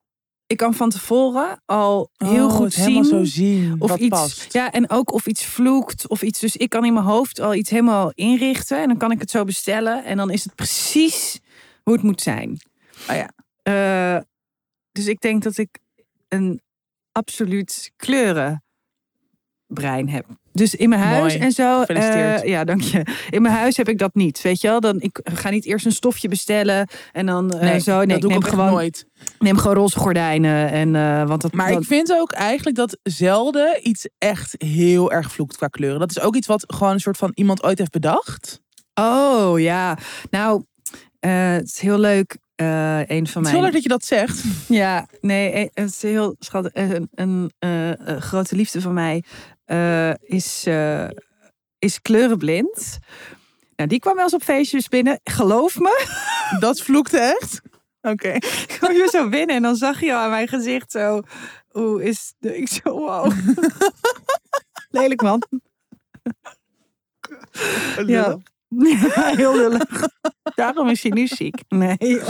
Ik kan van tevoren al heel Oh, goed zien. zo zien. Of iets, past. ja, en ook of iets vloekt of iets. Dus ik kan in mijn hoofd al iets helemaal inrichten en dan kan ik het zo bestellen en dan is het precies hoe het moet zijn. Oh ja. Eh, dus ik denk dat ik een absoluut kleurenbrein heb. Dus in mijn huis Mooi. en zo. Eh, ja, dank je. In mijn huis heb ik dat niet. Weet je wel? Dan, ik ga niet eerst een stofje bestellen en dan eh, Nee, zo. Nee, dat doe ik ook gewoon, nooit. neem gewoon roze gordijnen. En, eh, want dat, Maar dat, ik vind ook eigenlijk dat zelden iets echt heel erg vloekt qua kleuren. Dat is ook iets wat gewoon een soort van iemand ooit heeft bedacht. Oh ja, nou, het is heel leuk. Eh, een van mijn. wel leuk dat je dat zegt. Ja, nee, het is heel schattig. Een, een eh, grote liefde van mij eh, is, eh, is kleurenblind. Nou, die kwam wel eens op feestjes binnen. Geloof me, Dat vloekte echt. Oké. kwam je zo binnen en dan zag je al aan mijn gezicht zo. Hoe is de. Ik zo, wow. Lelijk man. Ja. Ja, heel lullig. Daarom is hij nu ziek. Nee.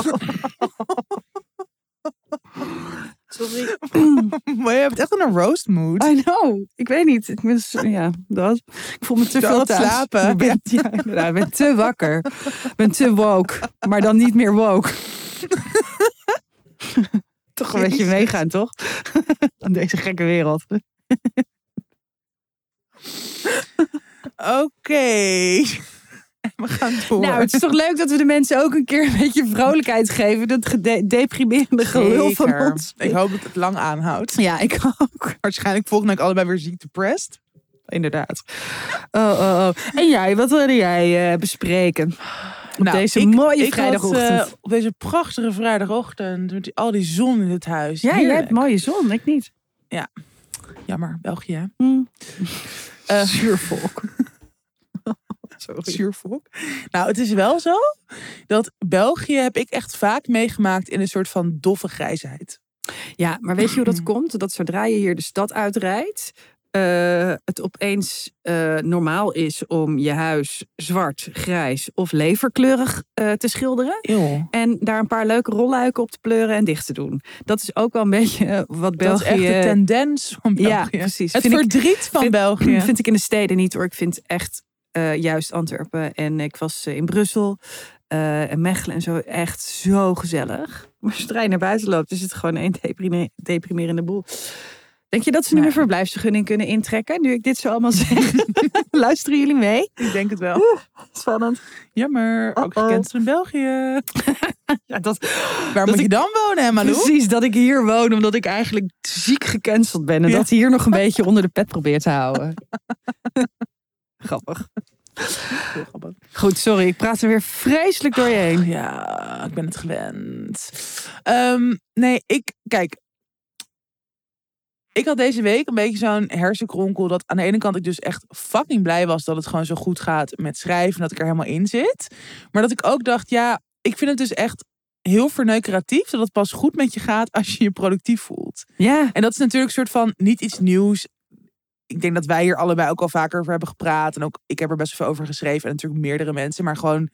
Sorry. Maar je hebt echt een roast mood. I know. Ik weet niet. Ik, ben, zo- ja, dat. ik voel me te veel thuis. slapen. Ik ben, ja, ik ben te wakker. Ik ben te woke. Maar dan niet meer woke. toch een beetje meegaan, toch? Aan deze gekke wereld. Oké. We gaan door. Nou, het is toch leuk dat we de mensen ook een keer een beetje vrolijkheid geven. Dat gedeprimerende gelul van ons. Ik hoop dat het lang aanhoudt. Ja, ik ook. Waarschijnlijk volgende week allebei weer ziek depressed. Inderdaad. Oh, oh, oh. En jij, wat wilde jij eh, bespreken? Op deze Nou, ik- mooie ik had, vrijdagochtend. eh, op deze prachtige vrijdagochtend. Met al die zon in het huis. ja, jij hebt mooie zon, ik niet. Jammer, België. hè? Hm. Eh, Zuurvolk. Sorry. Zuurvolk. Nou, het is wel zo dat België heb ik echt vaak meegemaakt in een soort van doffe grijsheid. Ja, maar weet je hoe dat komt? Dat zodra je hier de stad uitrijdt, eh, het opeens eh, normaal is om je huis zwart, grijs of leverkleurig eh, te schilderen. Eeuw. En daar een paar leuke rolluiken op te pleuren en dicht te doen. Dat is ook wel een beetje wat Dat is België... echt de tendens van België. Ja, precies. Het Vind ik- verdriet van vind- België. Vind ik in de steden niet hoor. Ik vind echt eh, juist Antwerpen. En ik was eh, in Brussel eh, en Mechelen en zo echt zo gezellig. Maar zodra je naar buiten loopt, is het gewoon één deprime- deprimerende boel. Denk je dat ze nu Ja. meer verblijfsvergunning kunnen intrekken? Nu ik dit zo allemaal zeg. Luisteren jullie mee? Ik denk het wel. Spannend. Jammer. Ook gekend in België. Ja, dat, Waar moet ik- je dan wonen, hè, Malou? precies, dat ik hier woon omdat ik eigenlijk ziek gecanceld ben. En Ja. dat hier nog een beetje onder de pet probeert te houden. Grappig. Goed, sorry. Ik praat er weer vreselijk door je heen. Ja, ik ben het gewend. Ehm, nee, ik, kijk. Ik had deze week een beetje zo'n hersenkronkel. Dat aan de ene kant ik dus echt fucking blij was dat het gewoon zo goed gaat met schrijven. En dat ik er helemaal in zit. Maar dat ik ook dacht, ja, ik vind het dus echt heel verneukeratief. Dat het pas goed met je gaat als je je productief voelt. Ja. En dat is natuurlijk een soort van niet iets nieuws. Ik denk dat wij hier allebei ook al vaker over hebben gepraat. En ook ik heb er best veel over geschreven. En natuurlijk meerdere mensen. Maar gewoon,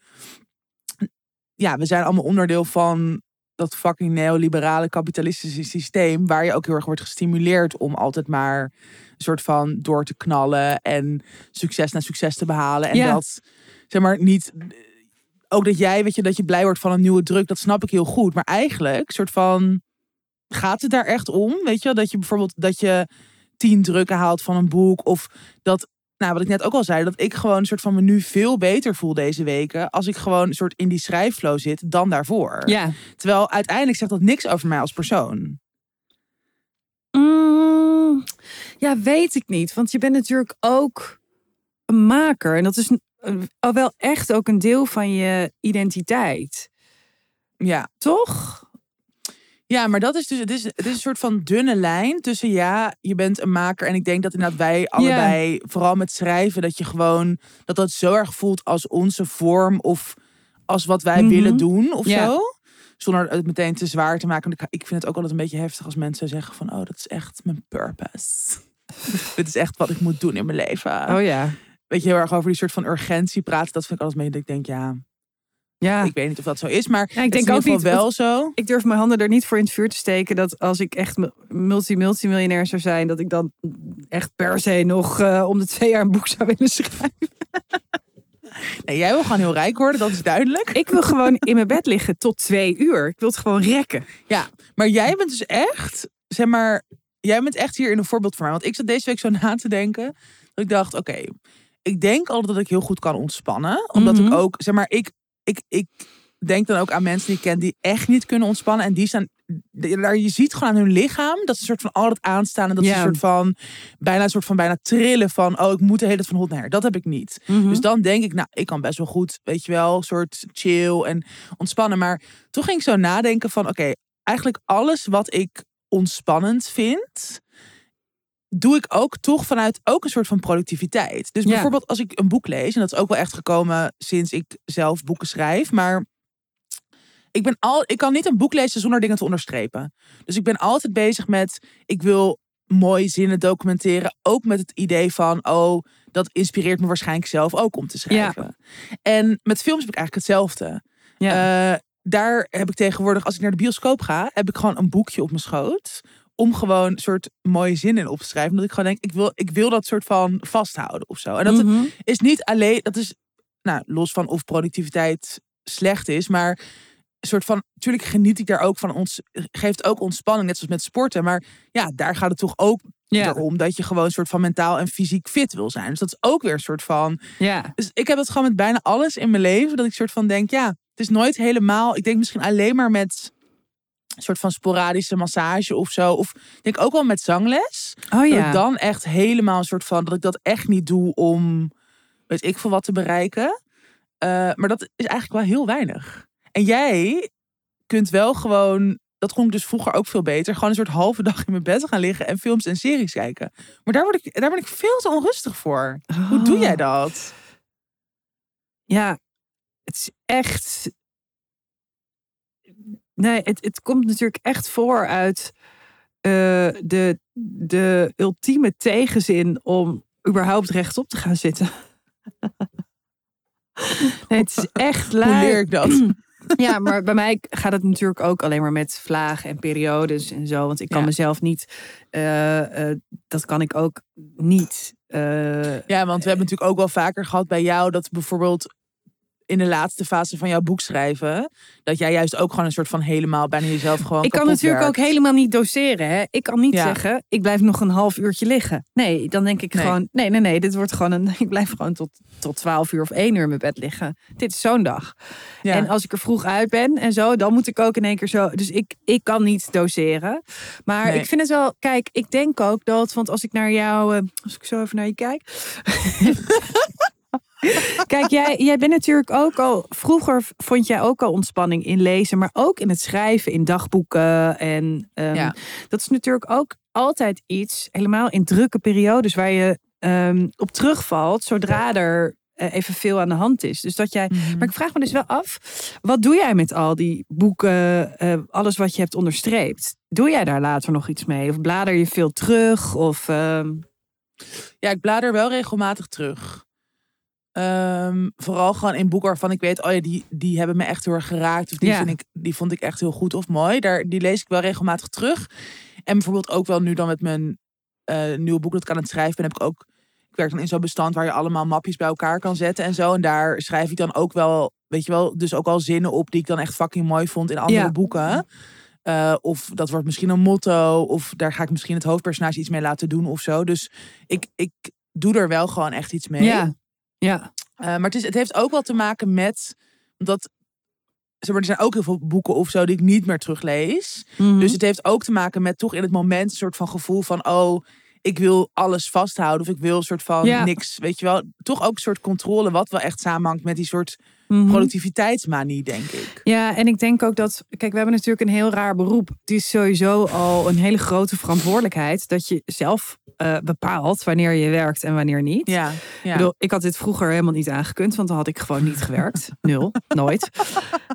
ja, we zijn allemaal onderdeel van dat fucking neoliberale kapitalistische systeem. Waar je ook heel erg wordt gestimuleerd om altijd maar een soort van door te knallen. En succes na succes te behalen. En Ja. dat, zeg maar, niet ook dat jij, weet je, dat je blij wordt van een nieuwe druk, dat snap ik heel goed. Maar eigenlijk, soort van, gaat het daar echt om? Weet je, dat je bijvoorbeeld dat je tien drukken haalt van een boek, of dat, nou, wat ik net ook al zei, dat ik gewoon een soort van me nu veel beter voel deze weken, als ik gewoon een soort in die schrijfflow zit dan daarvoor. Ja. Terwijl uiteindelijk zegt dat niks over mij als persoon. Mm, ja, weet ik niet. Want je bent natuurlijk ook een maker. En dat is al wel echt ook een deel van je identiteit. Ja. Toch? Ja, maar dat is dus, het is, het is een soort van dunne lijn tussen ja, je bent een maker. En ik denk dat inderdaad wij allebei, vooral met schrijven, dat je gewoon, dat dat zo erg voelt als onze vorm of als wat wij Mhm. willen doen of zo. Zonder het meteen te zwaar te maken. Want ik ik vind het ook altijd een beetje heftig als mensen zeggen van, oh, dat is echt mijn purpose. Dit is echt wat ik moet doen in mijn leven. Oh ja. Weet je, heel erg over die soort van urgentie praten. Dat vind ik altijd mee dat ik denk, ja, Ja. ik weet niet of dat zo is. Maar Ja, ik het is denk in ook ieder geval niet. wel zo. Ik durf mijn handen er niet voor in het vuur te steken dat als ik echt multi-multimiljonair zou zijn, dat ik dan echt per se nog eh, om de twee jaar een boek zou willen schrijven. Nee, jij wil gewoon heel rijk worden, dat is duidelijk. Ik wil gewoon in mijn bed liggen tot twee uur. Ik wil het gewoon rekken. Maar jij bent dus echt, zeg maar, jij bent echt hier in een voorbeeld voor mij. Want ik zat deze week zo na te denken. Dat ik dacht, oké, ik denk altijd dat ik heel goed kan ontspannen. Omdat Mhm. ik ook, zeg maar, ik, ik, ik denk dan ook aan mensen die ik ken die echt niet kunnen ontspannen. En die staan, daar je ziet gewoon aan hun lichaam dat ze een soort van altijd aanstaan. En dat ze Ja. een soort van, bijna een soort van bijna trillen van, oh, ik moet de hele tijd van hot naar her. Dat heb ik niet. Dus dan denk ik, nou, ik kan best wel goed, weet je wel, soort chill en ontspannen. Maar toen ging ik zo nadenken van, oké, eigenlijk alles wat ik ontspannend vind, doe ik ook toch vanuit ook een soort van productiviteit. Dus Ja. bijvoorbeeld als ik een boek lees, en dat is ook wel echt gekomen sinds ik zelf boeken schrijf, maar ik, ben al, ik kan niet een boek lezen zonder dingen te onderstrepen. Dus ik ben altijd bezig met, ik wil mooie zinnen documenteren, ook met het idee van, oh, dat inspireert me waarschijnlijk zelf ook om te schrijven. En met films heb ik eigenlijk hetzelfde. Ja. Eh, daar heb ik tegenwoordig, als ik naar de bioscoop ga, heb ik gewoon een boekje op mijn schoot. Om gewoon een soort mooie zinnen in op te schrijven. Omdat ik gewoon denk, ik wil, ik wil dat soort van vasthouden of zo. En dat Mhm. is niet alleen, dat is nou, los van of productiviteit slecht is, maar een soort van, natuurlijk geniet ik daar ook van. Ons geeft ook ontspanning, net zoals met sporten. Maar ja, daar gaat het toch ook ja. erom dat je gewoon een soort van mentaal en fysiek fit wil zijn. Dus dat is ook weer een soort van ja. dus ik heb het gewoon met bijna alles in mijn leven. Dat ik soort van denk, ja, het is nooit helemaal. Ik denk misschien alleen maar met soort van sporadische massage of zo. Of ik denk ook wel met zangles. Oh Dat ja. ik dan echt helemaal een soort van, dat ik dat echt niet doe om, weet ik veel wat te bereiken. Eh, maar dat is eigenlijk wel heel weinig. En jij kunt wel gewoon, dat kon ik dus vroeger ook veel beter, gewoon een soort halve dag in mijn bed gaan liggen en films en series kijken. Maar daar, word ik, daar ben ik veel te onrustig voor. Hoe doe jij dat? Ja, het is echt. Nee, het, het komt natuurlijk echt voor uit eh, de, de ultieme tegenzin om überhaupt rechtop te gaan zitten. nee, het is echt Hoe lui. leer ik dat? Ja, maar bij mij gaat het natuurlijk ook alleen maar met vlagen en periodes en zo. Want ik kan Ja. mezelf niet, eh, eh, dat kan ik ook niet. Ja, want we hebben natuurlijk ook wel vaker gehad bij jou dat bijvoorbeeld in de laatste fase van jouw boek schrijven, dat jij juist ook gewoon een soort van helemaal bijna jezelf gewoon ik kan natuurlijk ook helemaal niet doseren. Hè? Ik kan niet Ja. zeggen, ik blijf nog een half uurtje liggen. Nee, dan denk ik Nee. gewoon, nee, nee, nee, dit wordt gewoon een, ik blijf gewoon tot, tot 12 uur of 1 uur in mijn bed liggen. Dit is zo'n dag. Ja. En als ik er vroeg uit ben en zo, dan moet ik ook in één keer zo. Dus ik, ik kan niet doseren. Maar Nee. ik vind het wel, kijk, ik denk ook dat, want als ik naar jou, eh, als ik zo even naar je kijk. Kijk, jij, jij bent natuurlijk ook al. Vroeger vond jij ook al ontspanning in lezen, maar ook in het schrijven, in dagboeken. En ehm, Ja. dat is natuurlijk ook altijd iets, helemaal in drukke periodes, waar je ehm, op terugvalt zodra er eh, even veel aan de hand is. Dus dat jij. Mhm. Maar ik vraag me dus wel af, wat doe jij met al die boeken, eh, alles wat je hebt onderstreept? Doe jij daar later nog iets mee? Of blader je veel terug? Of ehm, Ja, ik blader wel regelmatig terug. Ehm, vooral gewoon in boeken waarvan ik weet, oh ja, die, die hebben me echt heel erg geraakt. Of die, Ja. vind ik, die vond ik echt heel goed of mooi. Daar, die lees ik wel regelmatig terug. En bijvoorbeeld ook wel nu dan met mijn eh, nieuwe boek dat ik aan het schrijven ben, heb ik ook. Ik werk dan in zo'n bestand waar je allemaal mapjes bij elkaar kan zetten en zo. En daar schrijf ik dan ook wel, weet je wel, dus ook al zinnen op die ik dan echt fucking mooi vond in andere Ja. boeken. Eh, of dat wordt misschien een motto. Of daar ga ik misschien het hoofdpersonage iets mee laten doen of zo. Dus ik, ik doe er wel gewoon echt iets mee. ja. Ja. Eh, maar het, is, het heeft ook wel te maken met dat. Zeg maar, er zijn ook heel veel boeken of zo die ik niet meer teruglees. Mhm. Dus het heeft ook te maken met toch in het moment een soort van gevoel van oh, ik wil alles vasthouden of ik wil een soort van Ja. niks, weet je wel. Toch ook een soort controle wat wel echt samenhangt met die soort. Productiviteitsmanie, denk ik. Ja, en ik denk ook dat, kijk, we hebben natuurlijk een heel raar beroep. Het is sowieso al een hele grote verantwoordelijkheid dat je zelf eh, bepaalt wanneer je werkt en wanneer niet. Ja, Ik, ja. bedoel, ik had dit vroeger helemaal niet aangekund, want dan had ik gewoon niet gewerkt. Nul, nooit.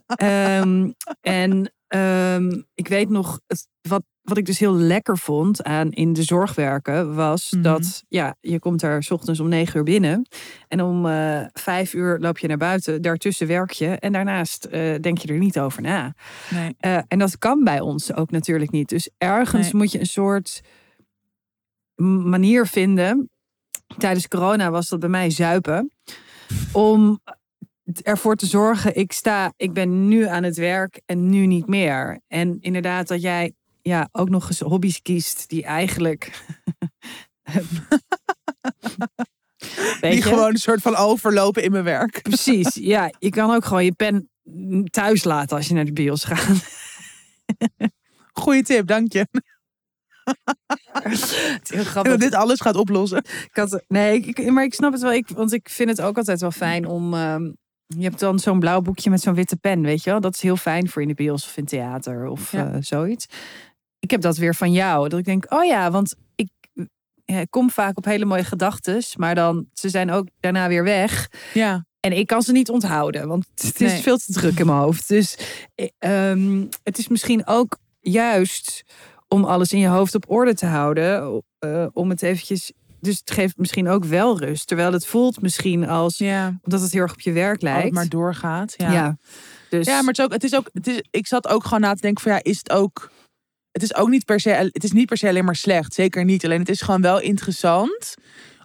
Ehm, en ehm, ik weet nog, het, wat, wat ik dus heel lekker vond aan in de zorg werken, was Mhm. dat ja, je komt daar 's ochtends om negen uur binnen. En om eh, vijf uur loop je naar buiten. Daartussen werk je. En daarnaast eh, denk je er niet over na. nee. Eh, en dat kan bij ons ook natuurlijk niet. Dus ergens Nee. moet je een soort manier vinden. Tijdens corona was dat bij mij zuipen. Om ervoor te zorgen, ik sta, ik ben nu aan het werk en nu niet meer. En inderdaad dat jij ja, ook nog eens hobby's kiest die eigenlijk... Die gewoon een soort van overlopen in mijn werk. Precies, ja. Je kan ook gewoon je pen thuis laten als je naar de bios gaat. Goeie tip, dank je. Dat dit alles gaat oplossen. Ik had, nee, ik, maar ik snap het wel. Ik, want ik vind het ook altijd wel fijn om. ehm, je hebt dan zo'n blauw boekje met zo'n witte pen, weet je wel? Dat is heel fijn voor in de bios of in theater of Ja. eh, zoiets. Ik heb dat weer van jou. Dat ik denk, oh ja, want ik, kom vaak op hele mooie gedachten, maar dan ze zijn ook daarna weer weg. Ja, En ik kan ze niet onthouden, want het is Nee. veel te druk in mijn hoofd. Dus eh, ehm, het is misschien ook juist om alles in je hoofd op orde te houden. eh, om het eventjes. Dus het geeft misschien ook wel rust. Terwijl het voelt misschien als. ja. omdat het heel erg op je werk lijkt. het maar doorgaat. ja. Ja, Dus, ja maar het is ook, het is ook het is, ik zat ook gewoon na te denken van ja, is het ook... Het is ook niet per se, het is niet per se alleen maar slecht. Zeker niet. Alleen het is gewoon wel interessant.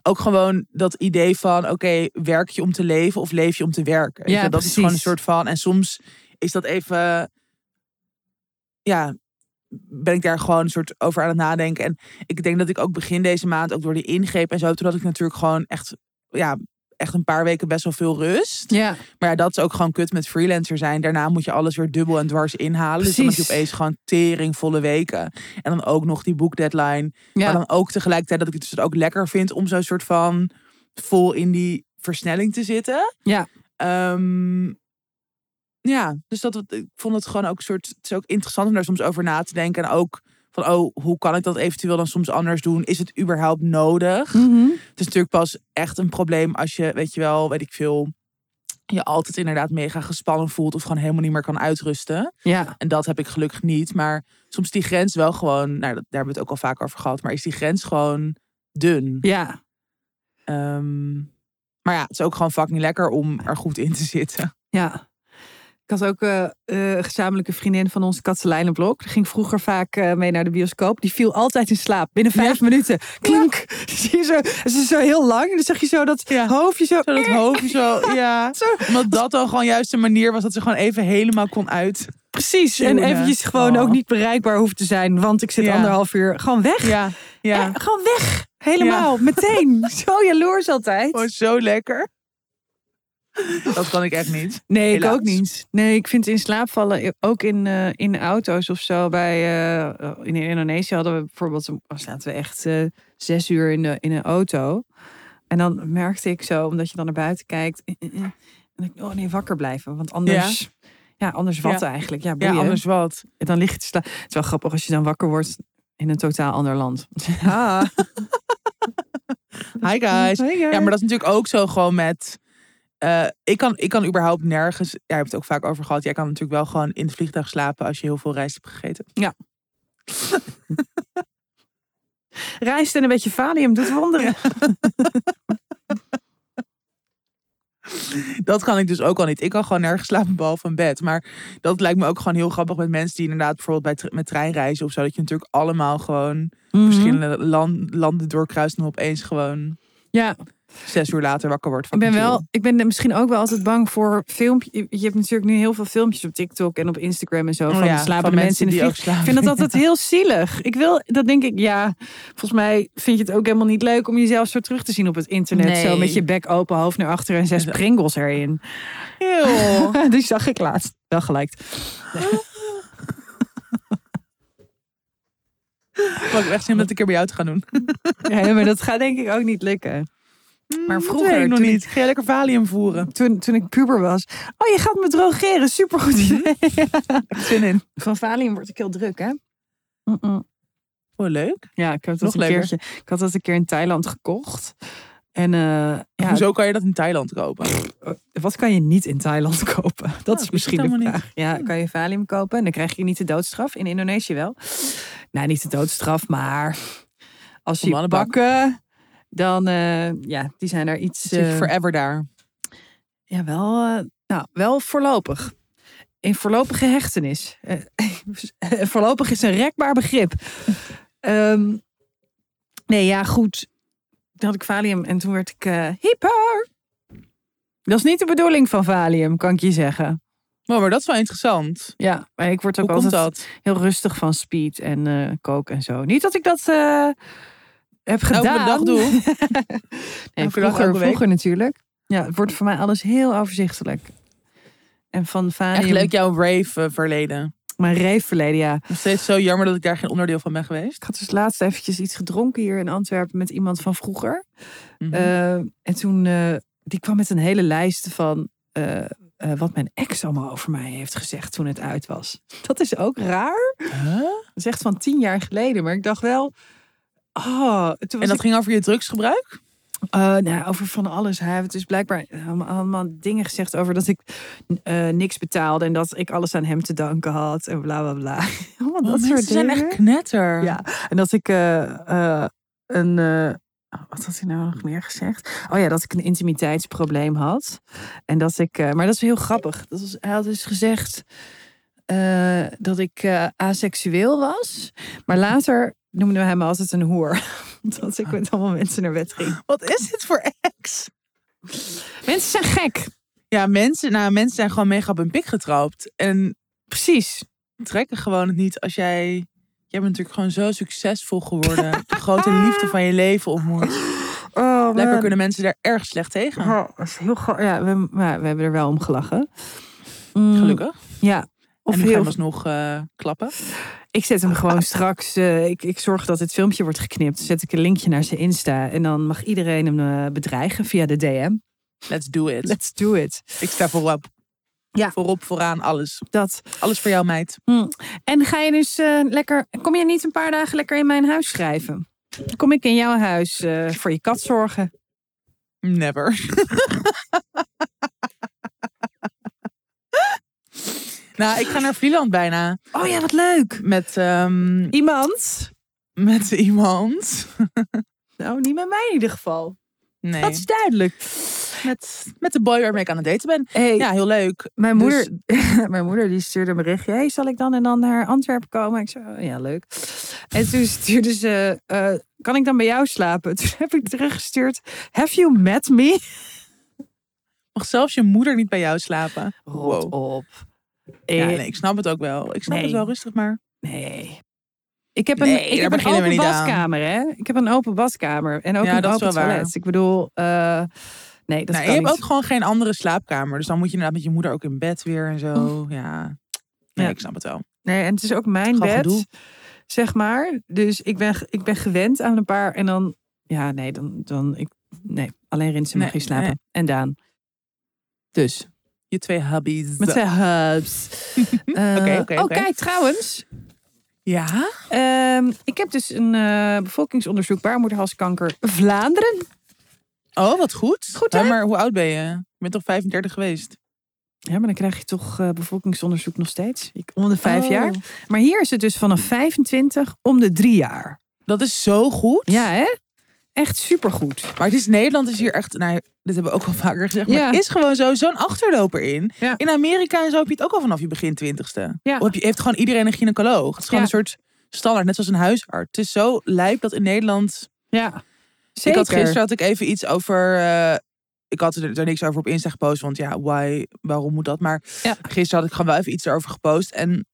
Ook gewoon dat idee van, oké, werk je om te leven of leef je om te werken? Ja, dat is gewoon een soort van... En soms is dat even... Ja, ben ik daar gewoon een soort over aan het nadenken. En ik denk dat ik ook begin deze maand, ook door die ingreep en zo, toen had ik natuurlijk gewoon echt, ja, echt een paar weken best wel veel rust. ja, Maar ja, dat is ook gewoon kut met freelancer zijn. Daarna moet je alles weer dubbel en dwars inhalen. Dus dan heb je opeens gewoon teringvolle weken. En dan ook nog die boekdeadline. ja. Maar dan ook tegelijkertijd dat ik het dus ook lekker vind om zo'n soort van vol in die versnelling te zitten. Ja. Ehm, ja, dus dat, ik vond het gewoon ook een soort. Het is ook interessant om daar soms over na te denken. En ook van, oh, hoe kan ik dat eventueel dan soms anders doen? Is het überhaupt nodig? Mhm. Het is natuurlijk pas echt een probleem als je, weet je wel, weet ik veel, je altijd inderdaad mega gespannen voelt of gewoon helemaal niet meer kan uitrusten. Ja, En dat heb ik gelukkig niet. Maar soms is die grens wel gewoon, nou, daar hebben we het ook al vaak over gehad, maar is die grens gewoon dun. ja. Ehm, maar ja, het is ook gewoon fucking lekker om er goed in te zitten. Ja. Ik had ook eh, eh, een gezamenlijke vriendin van ons, Katelijne Blok. Die ging vroeger vaak eh, mee naar de bioscoop. Die viel altijd in slaap. Binnen vijf minuten. Klink. Zie je zo, het is zo heel lang. En dan zeg je zo dat Ja. hoofdje zo... Zo dat hoofdje zo, ja. Zo, Omdat dat dan gewoon juist de manier was dat ze gewoon even helemaal kon uit. precies. En eventjes gewoon Oh. ook niet bereikbaar hoeft te zijn. Want ik zit anderhalf uur gewoon weg. Ja, ja. Gewoon weg. Helemaal. Meteen. Zo jaloers altijd. Gewoon zo lekker. Dat kan ik echt niet. Nee, ik ook niet. Nee, ik vind in slaap vallen ook in, eh, in auto's of zo. Bij, eh, in Indonesië hadden we bijvoorbeeld, zaten we echt eh, zes uur in, de, in een auto. En dan merkte ik zo, omdat je dan naar buiten kijkt. eh, eh, eh, en ik, oh nee, wakker blijven. Want anders, ja, anders wat Ja. eigenlijk? Ja, anders wat. En dan lig je slapen. Het is wel grappig als je dan wakker wordt in een totaal ander land. Ah. Hi guys. Ja, maar dat is natuurlijk ook zo gewoon met... eh, ik, kan, ik kan überhaupt nergens... Jij hebt het ook vaak over gehad. Jij kan natuurlijk wel gewoon in het vliegtuig slapen als je heel veel rijst hebt gegeten. Rijst en een beetje valium doet wonderen. Dat kan ik dus ook al niet. Ik kan gewoon nergens slapen behalve in bed. Maar dat lijkt me ook gewoon heel grappig met mensen die inderdaad bijvoorbeeld bij met treinreizen of zo. Dat je natuurlijk allemaal gewoon Mhm. verschillende lan- landen doorkruist en opeens gewoon Ja, zes uur later wakker wordt. Ik ben, wel, ik ben misschien ook wel altijd bang voor filmpjes. Je hebt natuurlijk nu heel veel filmpjes op TikTok en op Instagram en zo. Oh van ja, de slapende van mensen in de slapen. Ik vind dat altijd heel zielig. Ik wil, dat denk ik, ja. Volgens mij vind je het ook helemaal niet leuk om jezelf zo terug te zien op het internet. Nee. Zo met je bek open, hoofd naar achter en zes pringles erin. Eeuw. Die zag ik laatst. Wel gelijk. Mag ik echt zin om dat een keer bij jou te gaan doen. Ja, maar dat gaat denk ik ook niet lukken. Maar Dat vroeger, weet ik nog toen niet. Ga je lekker valium voeren? Toen, toen ik puber was. Oh, je gaat me drogeren. Supergoed idee. Heb je zin in? Van Valium word ik heel druk, hè? Mm-mm. Oh, leuk. Ja, ik heb dat Nog een leuker. keertje. Ik had dat een keer in Thailand gekocht. En eh, ja, Hoezo kan je dat in Thailand kopen? wat kan je niet in Thailand kopen? Dat Oh, is ik misschien de vraag. Ja, kan je Valium kopen en dan krijg je niet de doodstraf. In Indonesië wel. Nou, niet de doodstraf, maar als je pakken, dan eh, ja, die zijn er iets. Eh, forever daar. ja, wel, eh, nou, wel voorlopig. In voorlopige hechtenis. Voorlopig is een rekbaar begrip. Ehm, nee, ja, goed. Toen had ik Valium en toen werd ik hyper. Dat is niet de bedoeling van Valium, kan ik je zeggen. Oh, maar dat is wel interessant. Ja, maar ik word ook Hoe altijd heel rustig van speed en eh coke en zo. Niet dat ik dat heb gedaan. Elke dag doe. nee, vroeger, vroeger natuurlijk. Ja, het wordt voor mij alles heel overzichtelijk. En van Valium, Echt leuk jouw rave eh, verleden. mijn reefverleden, ja. Nog steeds zo jammer dat ik daar geen onderdeel van ben geweest. Ik had dus laatst eventjes iets gedronken hier in Antwerpen met iemand van vroeger. Mhm. Eh, en toen, eh, die kwam met een hele lijst van wat mijn ex allemaal over mij heeft gezegd toen het uit was. Dat is ook raar. Huh? Dat is echt van tien jaar geleden. Maar ik dacht wel, oh, En dat ik, ging over je drugsgebruik? eh, nou, over van alles. Hij heeft dus blijkbaar allemaal, allemaal dingen gezegd over dat ik eh, niks betaalde en dat ik alles aan hem te danken had en bla bla bla. Allemaal dat Oh, soort mensen zijn dingen. echt knetter. Ja, en dat ik eh, eh, een. eh, wat had hij nou nog meer gezegd? Oh ja, dat ik een intimiteitsprobleem had. En dat ik. eh, maar dat is heel grappig. Dat was, hij had dus gezegd eh, dat ik eh, aseksueel was. Maar later noemden we hem altijd een hoer. dat ik met allemaal mensen naar bed ging. Wat is dit voor ex? Mensen zijn gek. Ja, mensen, nou, mensen zijn gewoon mega op hun pik getrapt. En Precies. trekken gewoon het niet als jij... Jij bent natuurlijk gewoon zo succesvol geworden. De grote liefde van je leven ontmoet. Oh, man. kunnen mensen daar erg slecht tegen. Oh, dat is heel Ja, we, maar we hebben er wel om gelachen. Mm, Gelukkig. Ja. Of en nu ga je heel hem alsnog eh, klappen. Ik zet hem gewoon straks. eh, ik, ik zorg dat het filmpje wordt geknipt. Zet ik een linkje naar zijn Insta. En dan mag iedereen hem eh, bedreigen via de DM. Let's do it. Let's do it. Ik sta voorop. Ja. Voorop, vooraan, alles. Dat. Alles voor jou, meid. En ga je dus eh, lekker. Kom je niet een paar dagen lekker in mijn huis schrijven? Dan Kom ik in jouw huis voor je kat zorgen? Never. Nou, ik ga naar Vlieland bijna. Oh ja, wat leuk. Met, ehm, Iemand? met iemand. Nou, niet met mij in ieder geval. Nee, Dat is duidelijk. met, met de boy waarmee ik aan het daten ben. Hey, Ja, heel leuk. mijn, dus- moeder, mijn moeder die stuurde een berichtje. Hey, zal ik dan en dan naar Antwerpen komen? Ik zei, oh, ja, leuk. En toen stuurde ze, eh, kan ik dan bij jou slapen? Toen heb ik teruggestuurd, have you met me? Mag zelfs je moeder niet bij jou slapen? Rot Wow. op. Ja, Eh, nee, ik snap het ook wel. Ik snap Nee. het wel rustig, maar... Nee. Ik heb een, Nee, ik heb een open badkamer, hè? Ik heb een open badkamer. En ook Ja, een dat is open waar. toilet. Ik bedoel, eh, nee, dat nou, kan je hebt niet. ook gewoon geen andere slaapkamer. Dus dan moet je inderdaad met je moeder ook in bed weer en zo. Ja, nee, Oh. Ja. ik snap het wel. Nee, en het is ook mijn bed, gedoe. zeg maar. Dus ik ben, ik ben gewend aan een paar. En dan, ja, nee, dan, dan ik, nee, alleen Rinsen mag hier slapen. En Daan. Dus, Je twee hobby's. met zijn hubs. Eh, Oké, oké, Oh, kijk, trouwens. Ja? ehm, ik heb dus een eh, bevolkingsonderzoek baarmoederhalskanker Vlaanderen. Oh, wat goed. Goed, Ja, hè? maar hoe oud ben je? Je bent toch 35 geweest? Ja, maar dan krijg je toch eh, bevolkingsonderzoek nog steeds. Ik- Om de vijf Oh. jaar. Maar hier is het dus vanaf 25 om de drie jaar. Dat is zo goed. Ja, hè? Echt supergoed. Maar het is Nederland is hier echt, nou, dit hebben we ook al vaker gezegd, maar Ja. het is gewoon zo zo'n achterloper in. Ja. In Amerika en zo heb je het ook al vanaf je begin twintigste. Ja. Of heb je, heeft gewoon iedereen een gynaecoloog. Het is gewoon een soort standaard, net zoals een huisarts. Het is zo lijp dat in Nederland. Ja, Ik had gisteren had ik even iets over. eh, ik had er, er niks over op Insta gepost, want ja, why, waarom moet dat? Maar gisteren had ik gewoon wel even iets erover gepost en.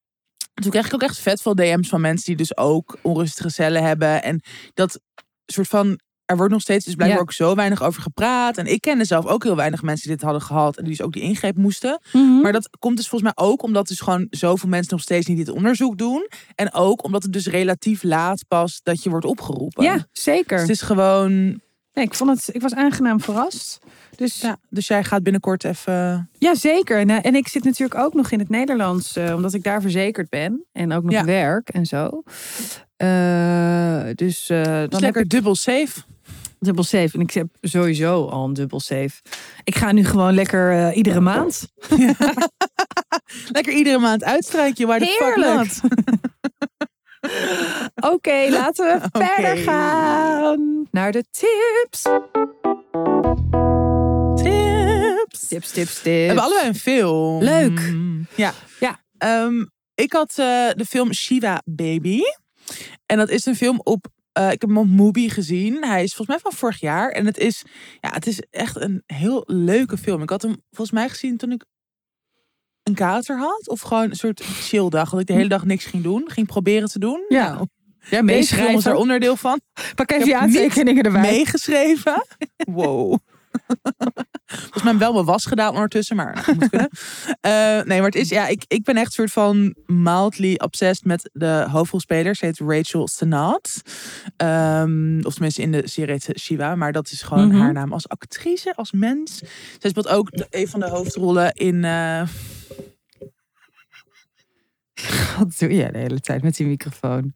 Toen kreeg ik ook echt vet veel DM's van mensen die dus ook onrustige cellen hebben. En dat soort van er wordt nog steeds dus blijkbaar Ja. ook zo weinig over gepraat. En ik kende zelf ook heel weinig mensen die dit hadden gehad. En die dus ook die ingreep moesten. Mhm. Maar dat komt dus volgens mij ook omdat dus gewoon zoveel mensen nog steeds niet dit onderzoek doen. En ook omdat het dus relatief laat pas dat je wordt opgeroepen. Ja, zeker. Dus het is gewoon... Nee, ik, vond het, ik was aangenaam verrast. Dus ja, Ja, dus jij gaat binnenkort even... zeker. En, en ik zit natuurlijk ook nog in het Nederlands, eh, omdat ik daar verzekerd ben. En ook nog Ja. werk en zo. Eh, dus eh, dan lekker ik dubbel safe. Dubbel safe. En ik heb sowieso al een dubbel safe. Ik ga nu gewoon lekker eh, iedere maand. Lekker iedere maand uitstrijkje. Waar de fuck Heerlijk. Oké, laten we verder gaan. Naar de tips. Tips. Tips, tips, We tips. hebben allebei een film. Leuk. Ja. Ja. Ehm, ik had eh, de film Shiva Baby. En dat is een film op... eh, ik heb hem op Mubi gezien. Hij is volgens mij van vorig jaar. En het is, ja, het is echt een heel leuke film. Ik had hem volgens mij gezien toen ik een kater had. Of gewoon een soort chill dag. Dat ik de hele dag niks ging doen. Ging proberen te doen. Ja. Nou, Ja, deze film is er onderdeel van. Pak even je aantekeningen erbij. meegeschreven. Wow. Volgens mij wel mijn was gedaan ondertussen, maar nou, moet kunnen. Eh, nee, maar het is, ja, ik, ik ben echt soort van mildly obsessed met de hoofdrolspeler. Ze heet Rachel Sennott. Ehm, of tenminste in de serie Shiva, maar dat is gewoon Mhm. haar naam als actrice, als mens. Zij speelt ook de- een van de hoofdrollen in... eh, Wat doe jij de hele tijd met die microfoon?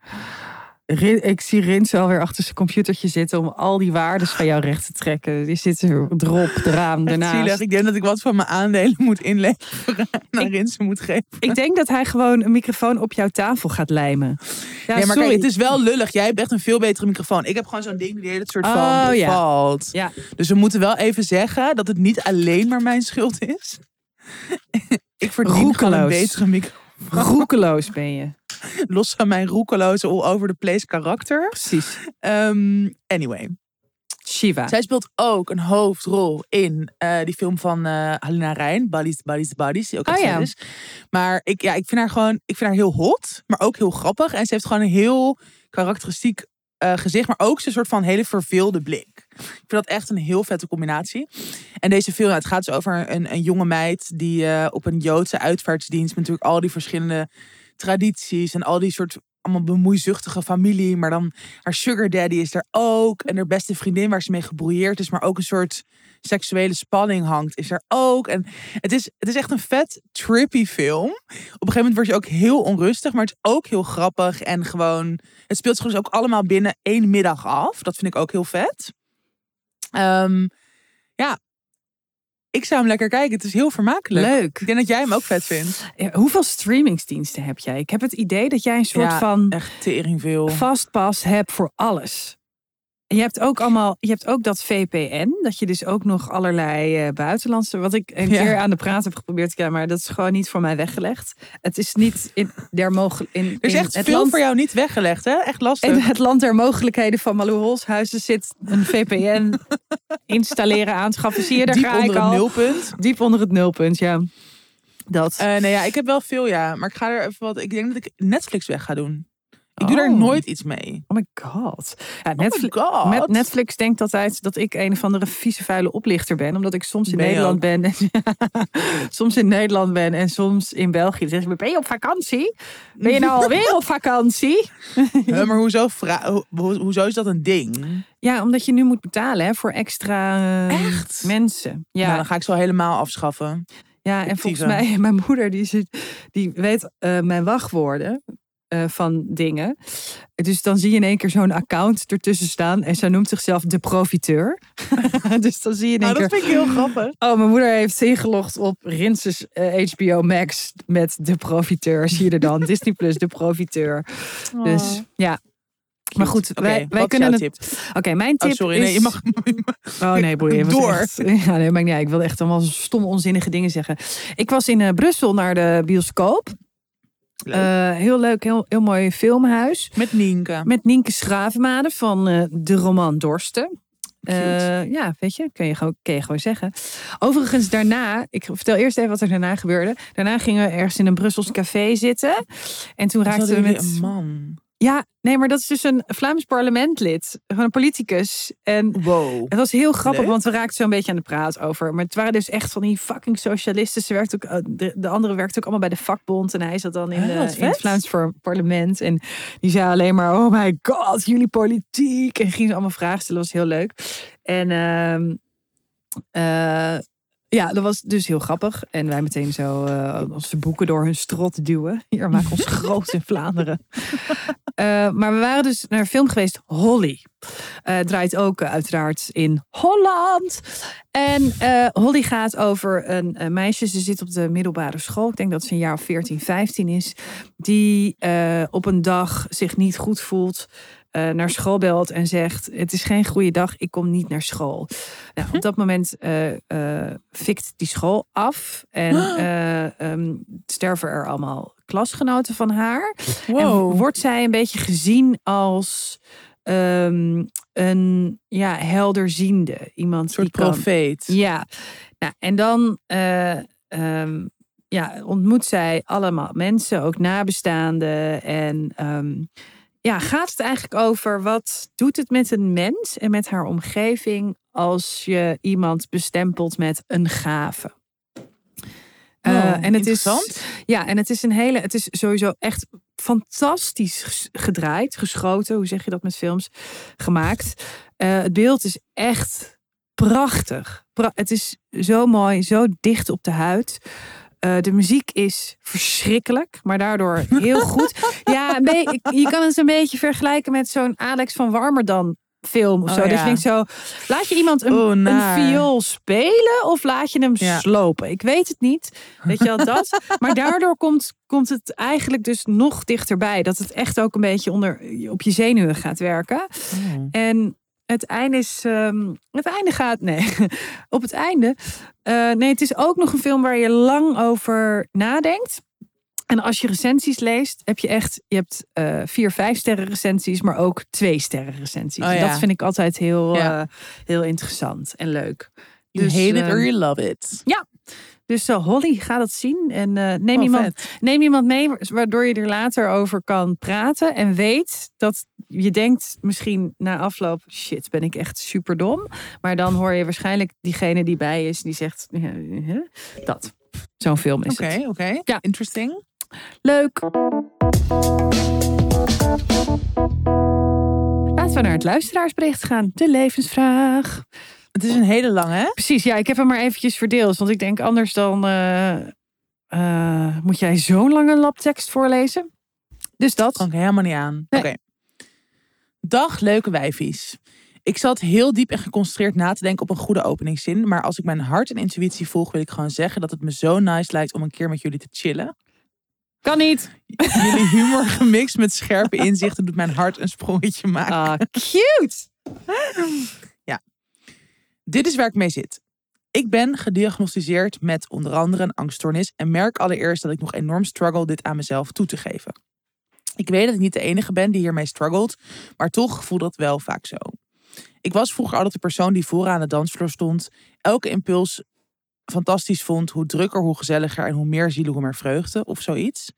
Ik zie Rins alweer achter zijn computertje zitten om al die waardes van jou recht te trekken. Die zit er erop, eraan, echt daarnaast. Ik denk dat ik wat van mijn aandelen moet inleveren en naar Rinse moet geven. Ik denk dat hij gewoon een microfoon op jouw tafel gaat lijmen. Ja, maar sorry. kijk, het is wel lullig. Jij hebt echt een veel betere microfoon. Ik heb gewoon zo'n ding die hele soort van Oh, ja. valt. Ja. Dus we moeten wel even zeggen dat het niet alleen maar mijn schuld is. ik verdien gewoon een Roekeloos. betere microfoon. Roekeloos ben je. Los van mijn roekeloze all over the place karakter. Precies. Ehm, anyway. Shiva. Zij speelt ook een hoofdrol in eh, die film van eh Halina Rijn. Buddies, Buddies, Buddies. Die ook Oh ja. is. Maar ik, ja, ik vind haar gewoon ik vind haar heel hot. Maar ook heel grappig. En ze heeft gewoon een heel karakteristiek eh, gezicht. Maar ook zo'n soort van hele verveelde blik. Ik vind dat echt een heel vette combinatie. En deze film, het gaat dus over een, een jonge meid die op een Joodse uitvaartsdienst met natuurlijk al die verschillende tradities en al die soort allemaal bemoeizuchtige familie. Maar dan haar sugar daddy is er ook. En haar beste vriendin waar ze mee gebrouilleerd is, maar ook een soort seksuele spanning hangt, is er ook. En het is, het is echt een vet trippy film. Op een gegeven moment word je ook heel onrustig, maar het is ook heel grappig. En gewoon, het speelt zich dus ook allemaal binnen één middag af. Dat vind ik ook heel vet. Ehm, ja, Ik zou hem lekker kijken. Het is heel vermakelijk. Leuk. Ik denk dat jij hem ook vet vindt. Ja, hoeveel streamingsdiensten heb jij? Ik heb het idee dat jij een soort Ja, van Echt tering veel. vastpas hebt voor alles. Je hebt ook allemaal, je hebt ook dat VPN, dat je dus ook nog allerlei eh, buitenlandse, wat ik een Ja. keer aan de praat heb geprobeerd te krijgen, maar dat is gewoon niet voor mij weggelegd. Het is niet in der mogelijk in, Er is echt het veel land, voor jou niet weggelegd, hè? Echt lastig. in het land der mogelijkheden van Malou Holshuizen zit een VPN installeren, aanschaffen. Zie je, daar Diep ga ik onder het al. nulpunt. Diep onder het nulpunt, ja. Dat. Eh, nee, ja, ik heb wel veel, ja. Maar ik ga er even wat... Ik denk dat ik Netflix weg ga doen. Ik doe daar Oh. nooit iets mee. oh my god. Ja, Oh my Netflix, god. Met Netflix denkt altijd dat ik een of andere vieze vuile oplichter ben. Omdat ik soms in Ben Nederland ben. En, soms in Nederland ben en soms in België. Dan zeggen ze, ben je op vakantie? Ben je nou alweer op vakantie? Maar hoezo, ho- is dat een ding? Ja, omdat je nu moet betalen hè, voor extra eh, Echt? mensen. Ja, Ja, dan ga ik zo helemaal afschaffen. ja en volgens mij, mijn moeder die, zit, die weet eh, mijn wachtwoorden. Eh, van dingen. Dus dan zie je in één keer zo'n account ertussen staan. En zij noemt zichzelf de profiteur. dus dan zie je in één Nou, keer... dat vind ik heel grappig. Oh, mijn moeder heeft ingelogd op Rinses eh, HBO Max met de profiteur. Zie je er dan? Disney Plus, de profiteur. Dus ja. Maar goed, wij, wij kunnen het. Oké, mijn tip Oh, sorry. is. Nee, je mag... Oh nee, boeien. Door. echt- ja, nee, maar nee, ik wilde echt allemaal stomme, onzinnige dingen zeggen. Ik was in eh, Brussel naar de bioscoop. Leuk. Eh, heel leuk, heel, heel mooi filmhuis. Met Nienke. Met Nienke Schravemade van eh, de roman Dorsten. Eh, ja, weet je, kun je, gewoon, kun je gewoon zeggen. Overigens, daarna, ik vertel eerst even wat er daarna gebeurde. Daarna gingen we ergens in een Brussels café zitten. En toen raakten we met. een man. Ja, nee, maar dat is dus een Vlaams parlementlid. Gewoon een politicus. En Wow. het was heel grappig, Leuk. want we raakten zo een beetje aan de praat over. Maar het waren dus echt van die fucking socialisten. Ze werkte ook, eh, de, de andere werkte ook allemaal bij de vakbond. En hij zat dan in, Ah, de, wat in het. Vlaams par- parlement. En die zei alleen maar, oh my god, jullie politiek. En ging ze allemaal vragen stellen, dat was heel leuk. En eh, ja, dat was dus heel grappig. En wij meteen zo eh onze boeken door hun strot duwen. Hier, maak ons groot in Vlaanderen. Eh, maar we waren dus naar een film geweest, Holly. Eh, draait ook uiteraard in Holland. En Holly gaat over een eh, meisje. Ze zit op de middelbare school. Ik denk dat ze een jaar of 14, 15 is. Die op een dag zich niet goed voelt. Eh, naar school belt en zegt: Het is geen goede dag, ik kom niet naar school. Nou, op dat moment eh eh, fikt die school af. En eh, ehm, sterven er allemaal klasgenoten van haar. En wordt zij een beetje gezien als ehm, een ja, helderziende. Iemand Een soort die kan- profeet. Ja, nou, en dan eh, ehm, ja, ontmoet zij allemaal mensen, ook nabestaanden. En ja, gaat het eigenlijk over wat doet het met een mens en met haar omgeving als je iemand bestempelt met een gave? Eh, Oh, en het is, interessant. ja, en het is een hele, het is sowieso echt fantastisch gedraaid, geschoten. Hoe zeg je dat met films? Gemaakt. Eh, het beeld is echt prachtig. Pra- het is zo mooi, zo dicht op de huid. Eh, de muziek is verschrikkelijk, maar daardoor heel goed. Ja, je kan het een beetje vergelijken met zo'n Alex van Warmerdam film of Oh, zo. Dat ja. zo, laat je iemand een, Oeh, een viool spelen of laat je hem Ja. slopen? Ik weet het niet. Weet je wel dat? Maar daardoor komt, komt het eigenlijk dus nog dichterbij. Dat het echt ook een beetje onder, op je zenuwen gaat werken. Oh. En het einde is. ehm, het einde gaat. Nee. Op het einde. eh, nee, het is ook nog een film waar je lang over nadenkt. En als je recensies leest, heb je echt. Je hebt eh, vier, vijf sterren recensies, maar ook twee sterren recensies. Oh ja. Dat vind ik altijd heel, Ja. eh, heel interessant en leuk. You Dus, hate it ehm, or you love it. Dus uh, Holly, ga dat zien. En eh, neem, Oh, iemand, vet. neem iemand mee waardoor je er later over kan praten. En weet dat je denkt misschien na afloop, shit, ben ik echt super dom. Maar dan hoor je waarschijnlijk diegene die bij is, die zegt, dat. Zo'n film is Oké, het. oké. Ja. Interesting. Leuk. Laten we naar het luisteraarsbericht gaan. De levensvraag. Het is een hele lange, hè? Precies, ja, ik heb hem maar eventjes verdeeld. Want ik denk anders dan eh, eh, moet jij zo'n lange labtekst voorlezen. Dus dat. Kan ik helemaal niet aan. Nee. Oké. Dag leuke wijfies. Ik zat heel diep en geconcentreerd na te denken op een goede openingszin. Maar als ik mijn hart en intuïtie volg, wil ik gewoon zeggen dat het me zo nice lijkt om een keer met jullie te chillen. Kan niet. Jullie humor gemixt met scherpe inzichten doet mijn hart een sprongetje maken. Ah, cute. Dit is waar ik mee zit. Ik ben gediagnosticeerd met onder andere een angststoornis en merk allereerst dat ik nog enorm struggle dit aan mezelf toe te geven. Ik weet dat ik niet de enige ben die hiermee struggelt, maar toch voel dat wel vaak zo. Ik was vroeger altijd de persoon die vooraan de dansvloer stond, elke impuls fantastisch vond, hoe drukker, hoe gezelliger en hoe meer zielen, hoe meer vreugde of zoiets.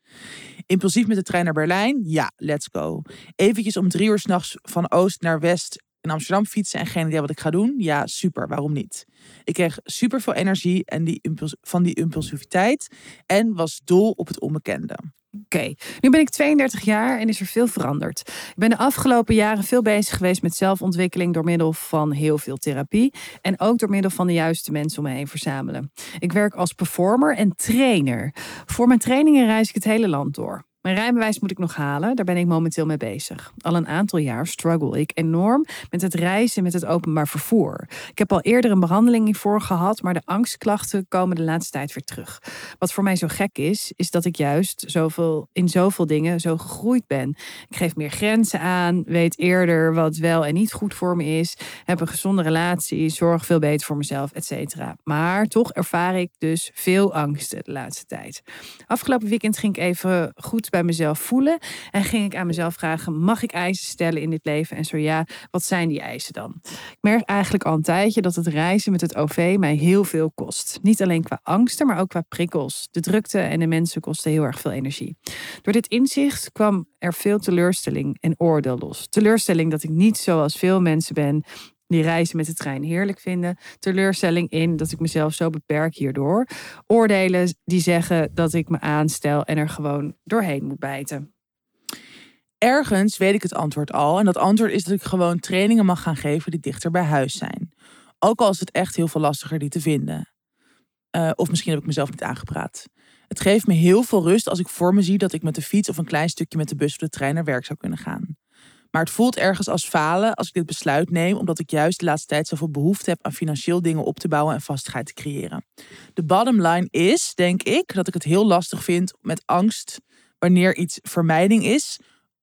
Impulsief met de trein naar Berlijn? Ja, let's go. Eventjes om drie uur s'nachts van oost naar west in Amsterdam fietsen en geen idee wat ik ga doen? Ja, super. Waarom niet? Ik kreeg super veel energie en die impuls van die impulsiviteit en was dol op het onbekende. Oké, nu ben ik 32 jaar en is er veel veranderd. Ik ben de afgelopen jaren veel bezig geweest met zelfontwikkeling door middel van heel veel therapie en ook door middel van de juiste mensen om me heen verzamelen. Ik werk als performer en trainer. Voor mijn trainingen reis ik het hele land door. Mijn rijbewijs moet ik nog halen, daar ben ik momenteel mee bezig. Al een aantal jaar struggle ik enorm met het reizen met het openbaar vervoer. Ik heb al eerder een behandeling hiervoor gehad, maar de angstklachten komen de laatste tijd weer terug. Wat voor mij zo gek is, is dat ik juist zoveel, in zoveel dingen zo gegroeid ben. Ik geef meer grenzen aan, weet eerder wat wel en niet goed voor me is, heb een gezonde relatie, zorg veel beter voor mezelf, et cetera. Maar toch ervaar ik dus veel angsten de laatste tijd. Afgelopen weekend ging ik even goed bij mezelf voelen. En ging ik aan mezelf vragen: mag ik eisen stellen in dit leven? En zo ja, wat zijn die eisen dan? Ik merk eigenlijk al een tijdje dat het reizen met het OV mij heel veel kost. Niet alleen qua angsten, maar ook qua prikkels. De drukte en de mensen kosten heel erg veel energie. Door dit inzicht kwam er veel teleurstelling en oordeel los. Teleurstelling dat ik niet zoals veel mensen ben die reizen met de trein heerlijk vinden. Teleurstelling in dat ik mezelf zo beperk hierdoor. Oordelen die zeggen dat ik me aanstel en er gewoon doorheen moet bijten. Ergens weet ik het antwoord al. En dat antwoord is dat ik gewoon trainingen mag gaan geven die dichter bij huis zijn. Ook al is het echt heel veel lastiger die te vinden. Uh, of misschien heb ik mezelf niet aangepraat. Het geeft me heel veel rust als ik voor me zie dat ik met de fiets of een klein stukje met de bus of de trein naar werk zou kunnen gaan. Maar het voelt ergens als falen als ik dit besluit neem, omdat ik juist de laatste tijd zoveel behoefte heb aan financieel dingen op te bouwen en vastigheid te creëren. De bottom line is, denk ik, dat ik het heel lastig vind met angst wanneer iets vermijding is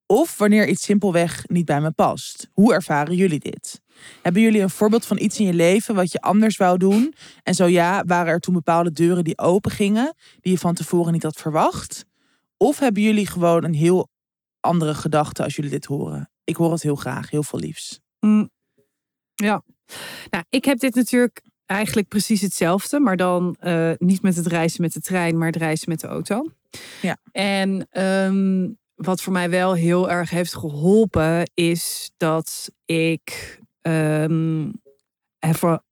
of wanneer iets simpelweg niet bij me past. Hoe ervaren jullie dit? Hebben jullie een voorbeeld van iets in je leven wat je anders wou doen? En zo ja, waren er toen bepaalde deuren die open gingen, die je van tevoren niet had verwacht? Of hebben jullie gewoon een heel andere gedachte als jullie dit horen? Ik hoor het heel graag. Heel veel liefs. Mm. Ja. Nou, ik heb dit natuurlijk eigenlijk precies hetzelfde. Maar dan uh, niet met het reizen met de trein, maar het reizen met de auto. Ja. En um, wat voor mij wel heel erg heeft geholpen, is dat ik um,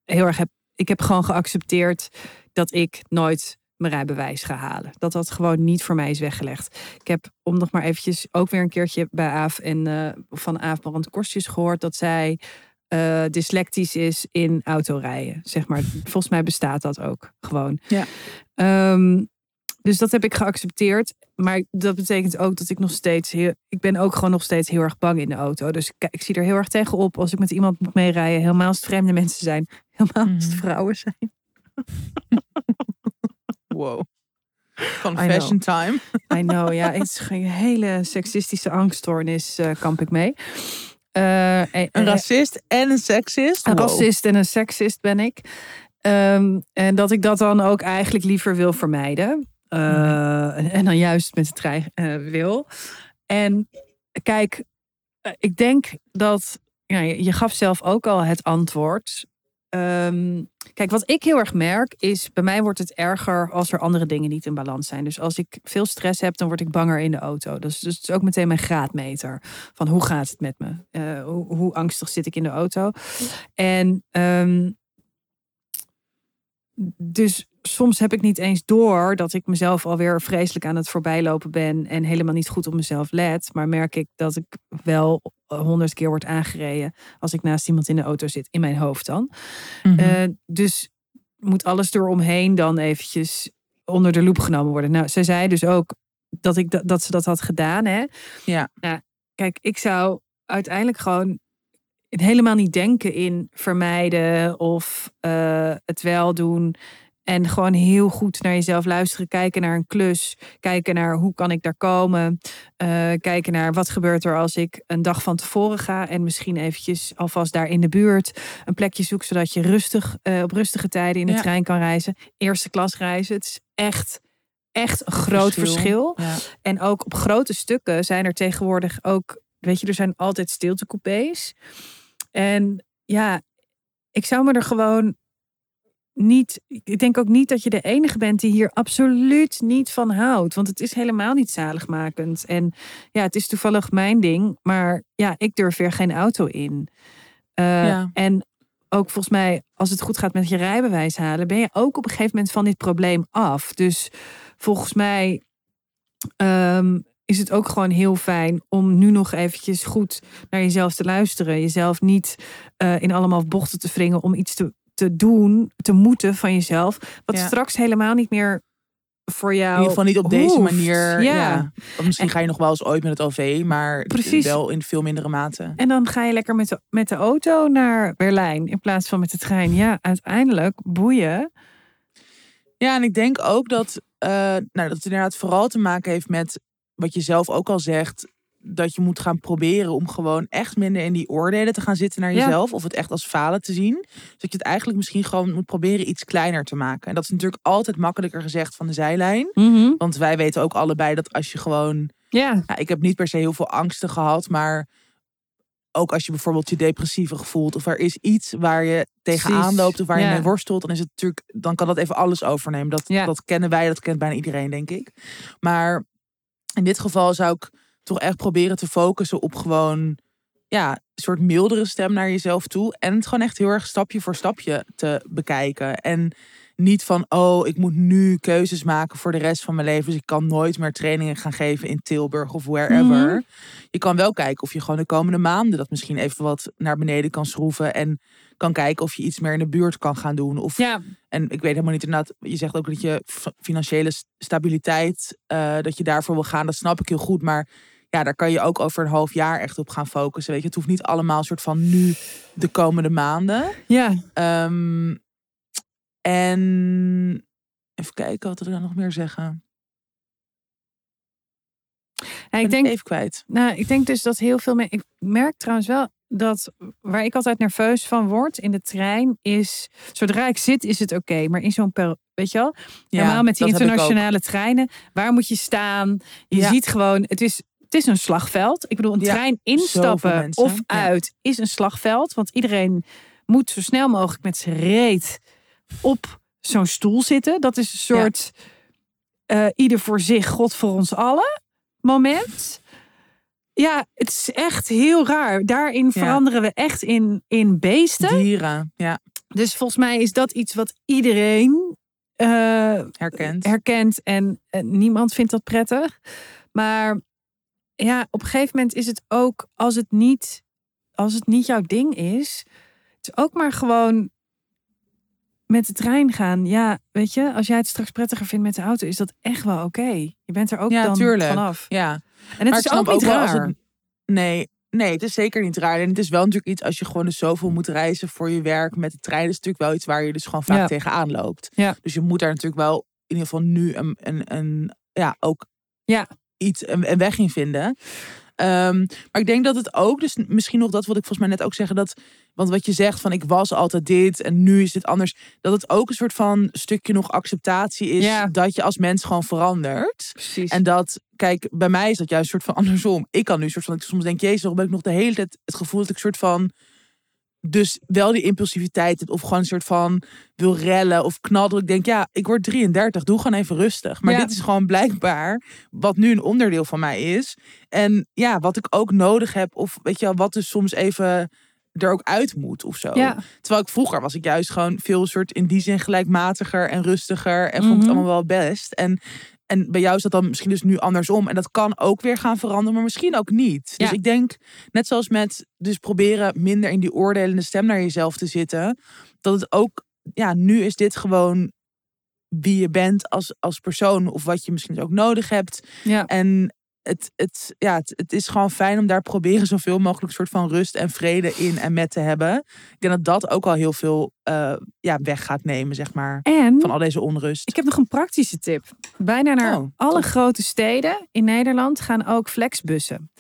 heel erg heb. Ik heb gewoon geaccepteerd dat ik nooit mijn rijbewijs ga halen. Dat dat gewoon niet voor mij is weggelegd. Ik heb, om nog maar eventjes, ook weer een keertje bij Aaf en uh, van Aaf Brand Korstjes gehoord dat zij uh, dyslectisch is in autorijden. Zeg maar, volgens mij bestaat dat ook gewoon. Ja. Um, dus dat heb ik geaccepteerd. Maar dat betekent ook dat ik nog steeds heel. Ik ben ook gewoon nog steeds heel erg bang in de auto. Dus ik, ik zie er heel erg tegen op als ik met iemand moet meerijden. Helemaal als het vreemde mensen zijn. Helemaal als het mhm. vrouwen zijn. Wow. Confession time. I know, ja. Het is een hele seksistische angststoornis, uh, kamp ik mee. Uh, een racist en een seksist? Een racist en een seksist ben ik. Um, en dat ik dat dan ook eigenlijk liever wil vermijden. Uh, mm. En dan juist met de trein wil. En kijk, ik denk dat... Ja, je gaf zelf ook al het antwoord. Um, kijk, wat ik heel erg merk is, bij mij wordt het erger als er andere dingen niet in balans zijn. Dus als ik veel stress heb, dan word ik banger in de auto. Dus, dus het is ook meteen mijn graadmeter van hoe gaat het met me? Uh, hoe, hoe, angstig zit ik in de auto? En um, dus soms heb ik niet eens door dat ik mezelf alweer vreselijk aan het voorbijlopen ben en helemaal niet goed op mezelf let. Maar merk ik dat ik wel honderd keer word aangereden als ik naast iemand in de auto zit, in mijn hoofd dan. Mm dus moet alles eromheen dan eventjes onder de loep genomen worden. Nou, zij zei dus ook dat, ik dat, ze dat had gedaan. Hè? Ja. Nou, kijk, ik zou uiteindelijk gewoon helemaal niet denken in vermijden of eh, het wel doen. En gewoon heel goed naar jezelf luisteren. Kijken naar een klus. Kijken naar hoe kan ik daar komen. Uh, kijken naar wat gebeurt er als ik een dag van tevoren ga. En misschien eventjes alvast daar in de buurt een plekje zoek. Zodat je rustig uh, op rustige tijden in de Ja. trein kan reizen. Eerste klas reizen. Het is echt, echt een groot verschil. Ja. En ook op grote stukken zijn er tegenwoordig ook, weet je, er zijn altijd stiltecoupés. En ja, ik zou me er gewoon niet, ik denk ook niet dat je de enige bent die hier absoluut niet van houdt. Want het is helemaal niet zaligmakend. En ja, het is toevallig mijn ding, maar ja, ik durf weer geen auto in. Eh, Ja. En ook volgens mij, als het goed gaat met je rijbewijs halen, ben je ook op een gegeven moment van dit probleem af. Dus volgens mij ehm, is het ook gewoon heel fijn om nu nog eventjes goed naar jezelf te luisteren. Jezelf niet eh, in allemaal bochten te wringen om iets te, te doen, te moeten van jezelf. Wat Ja. straks helemaal niet meer voor jou. In ieder geval niet op deze manier. Ja. Misschien En- ga je nog wel eens ooit met het OV, maar Precies. wel in veel mindere mate. En dan ga je lekker met de, met de auto naar Berlijn in plaats van met de trein. Ja, uiteindelijk boeien. Ja, en ik denk ook dat, eh, nou, dat het inderdaad vooral te maken heeft met wat je zelf ook al zegt. Dat je moet gaan proberen om gewoon echt minder in die oordelen te gaan zitten naar Ja. jezelf. Of het echt als falen te zien. Dus dat je het eigenlijk misschien gewoon moet proberen iets kleiner te maken. En dat is natuurlijk altijd makkelijker gezegd van de zijlijn. Want wij weten ook allebei dat als je gewoon Ja, ik heb niet per se heel veel angsten gehad, maar ook als je bijvoorbeeld je depressieve voelt of er is iets waar je tegenaan Precies, loopt of waar je ja. mee worstelt, dan is het natuurlijk, dan kan dat even alles overnemen. Dat, Ja. dat kennen wij, dat kent bijna iedereen, denk ik. Maar in dit geval zou ik toch echt proberen te focussen op gewoon ja, een soort mildere stem naar jezelf toe. En het gewoon echt heel erg stapje voor stapje te bekijken. En niet van, oh, ik moet nu keuzes maken voor de rest van mijn leven. Dus ik kan nooit meer trainingen gaan geven in Tilburg of wherever. Mhm. Je kan wel kijken of je gewoon de komende maanden dat misschien even wat naar beneden kan schroeven. En kan kijken of je iets meer in de buurt kan gaan doen. Of, ja, En ik weet helemaal niet inderdaad, je zegt ook dat je financiële stabiliteit, eh, dat je daarvoor wil gaan. Dat snap ik heel goed. Maar ja, daar kan je ook over een half jaar echt op gaan focussen. Weet je, het hoeft niet allemaal soort van nu de komende maanden. ja. Ehm, en even kijken, wat ik dan nog meer zeggen? Ja, ik Ben denk, even kwijt. nou, ik denk dus dat heel veel mensen. Ik merk trouwens wel dat waar ik altijd nerveus van word in de trein is. Zodra ik zit, is het oké. maar in zo'n. per- Weet je wel? Ja, Normaal met die internationale treinen. Waar moet je staan? Je Ja. ziet gewoon. Het is. Het is een slagveld. Ik bedoel, een Ja, trein instappen of Ja. uit is een slagveld. Want iedereen moet zo snel mogelijk met zijn reet op zo'n stoel zitten. Dat is een soort eh, ieder voor zich, God voor ons allen moment. Ja, het is echt heel raar. Daarin veranderen we echt in, in beesten. Dieren, ja, Dus volgens mij is dat iets wat iedereen eh, herkend. herkent. En niemand vindt dat prettig. Maar ja, op een gegeven moment is het ook als het niet, als het niet jouw ding is. Het is ook maar gewoon met de trein gaan. Ja, weet je, als jij het straks prettiger vindt met de auto, is dat echt wel oké. Je bent er ook Ja, dan tuurlijk. vanaf. ja. En het Maar is ook niet raar. het- nee, nee, het is zeker niet raar. En het is wel natuurlijk iets als je gewoon dus zoveel moet reizen voor je werk met de trein. is natuurlijk wel iets waar je dus gewoon vaak Ja. tegenaan loopt. Ja. Dus je moet daar natuurlijk wel in ieder geval nu een, een, een ja, ook Ja. Iets, een, weg in vinden. Ehm, maar ik denk dat het ook, dus misschien nog dat wat ik volgens mij net ook zeggen, dat, want wat je zegt van ik was altijd dit en nu is dit anders, dat het ook een soort van stukje nog acceptatie is Ja. dat je als mens gewoon verandert. Precies. En dat, kijk, bij mij is dat juist een soort van andersom. Ik kan nu soort van, ik soms denk, jezus, waarom heb ik nog de hele tijd het gevoel dat ik soort van, dus wel die impulsiviteit of gewoon een soort van wil rellen of knallen. Ik denk, ja, ik word 33, doe gewoon even rustig. Maar Ja. dit is gewoon blijkbaar wat nu een onderdeel van mij is. En ja, wat ik ook nodig heb, of weet je wel, wat dus soms even er ook uit moet of zo. ja, Terwijl ik vroeger was ik juist gewoon veel soort in die zin gelijkmatiger en rustiger en vond ik het Mhm. allemaal wel best. En, en bij jou is dat dan misschien dus nu andersom. En dat kan ook weer gaan veranderen, maar misschien ook niet. Dus ik denk, net zoals met dus proberen minder in die oordelende stem naar jezelf te zitten, dat het ook, ja, nu is dit gewoon wie je bent als, als persoon of wat je misschien ook nodig hebt. ja. En het, het, ja, het, het is gewoon fijn om daar proberen zoveel mogelijk soort van rust en vrede in en met te hebben. Ik denk dat dat ook al heel veel eh, ja, weg gaat nemen, zeg maar. En Van al deze onrust. ik heb nog een praktische tip. Bijna naar Oh, alle top. grote steden in Nederland gaan ook flexbussen.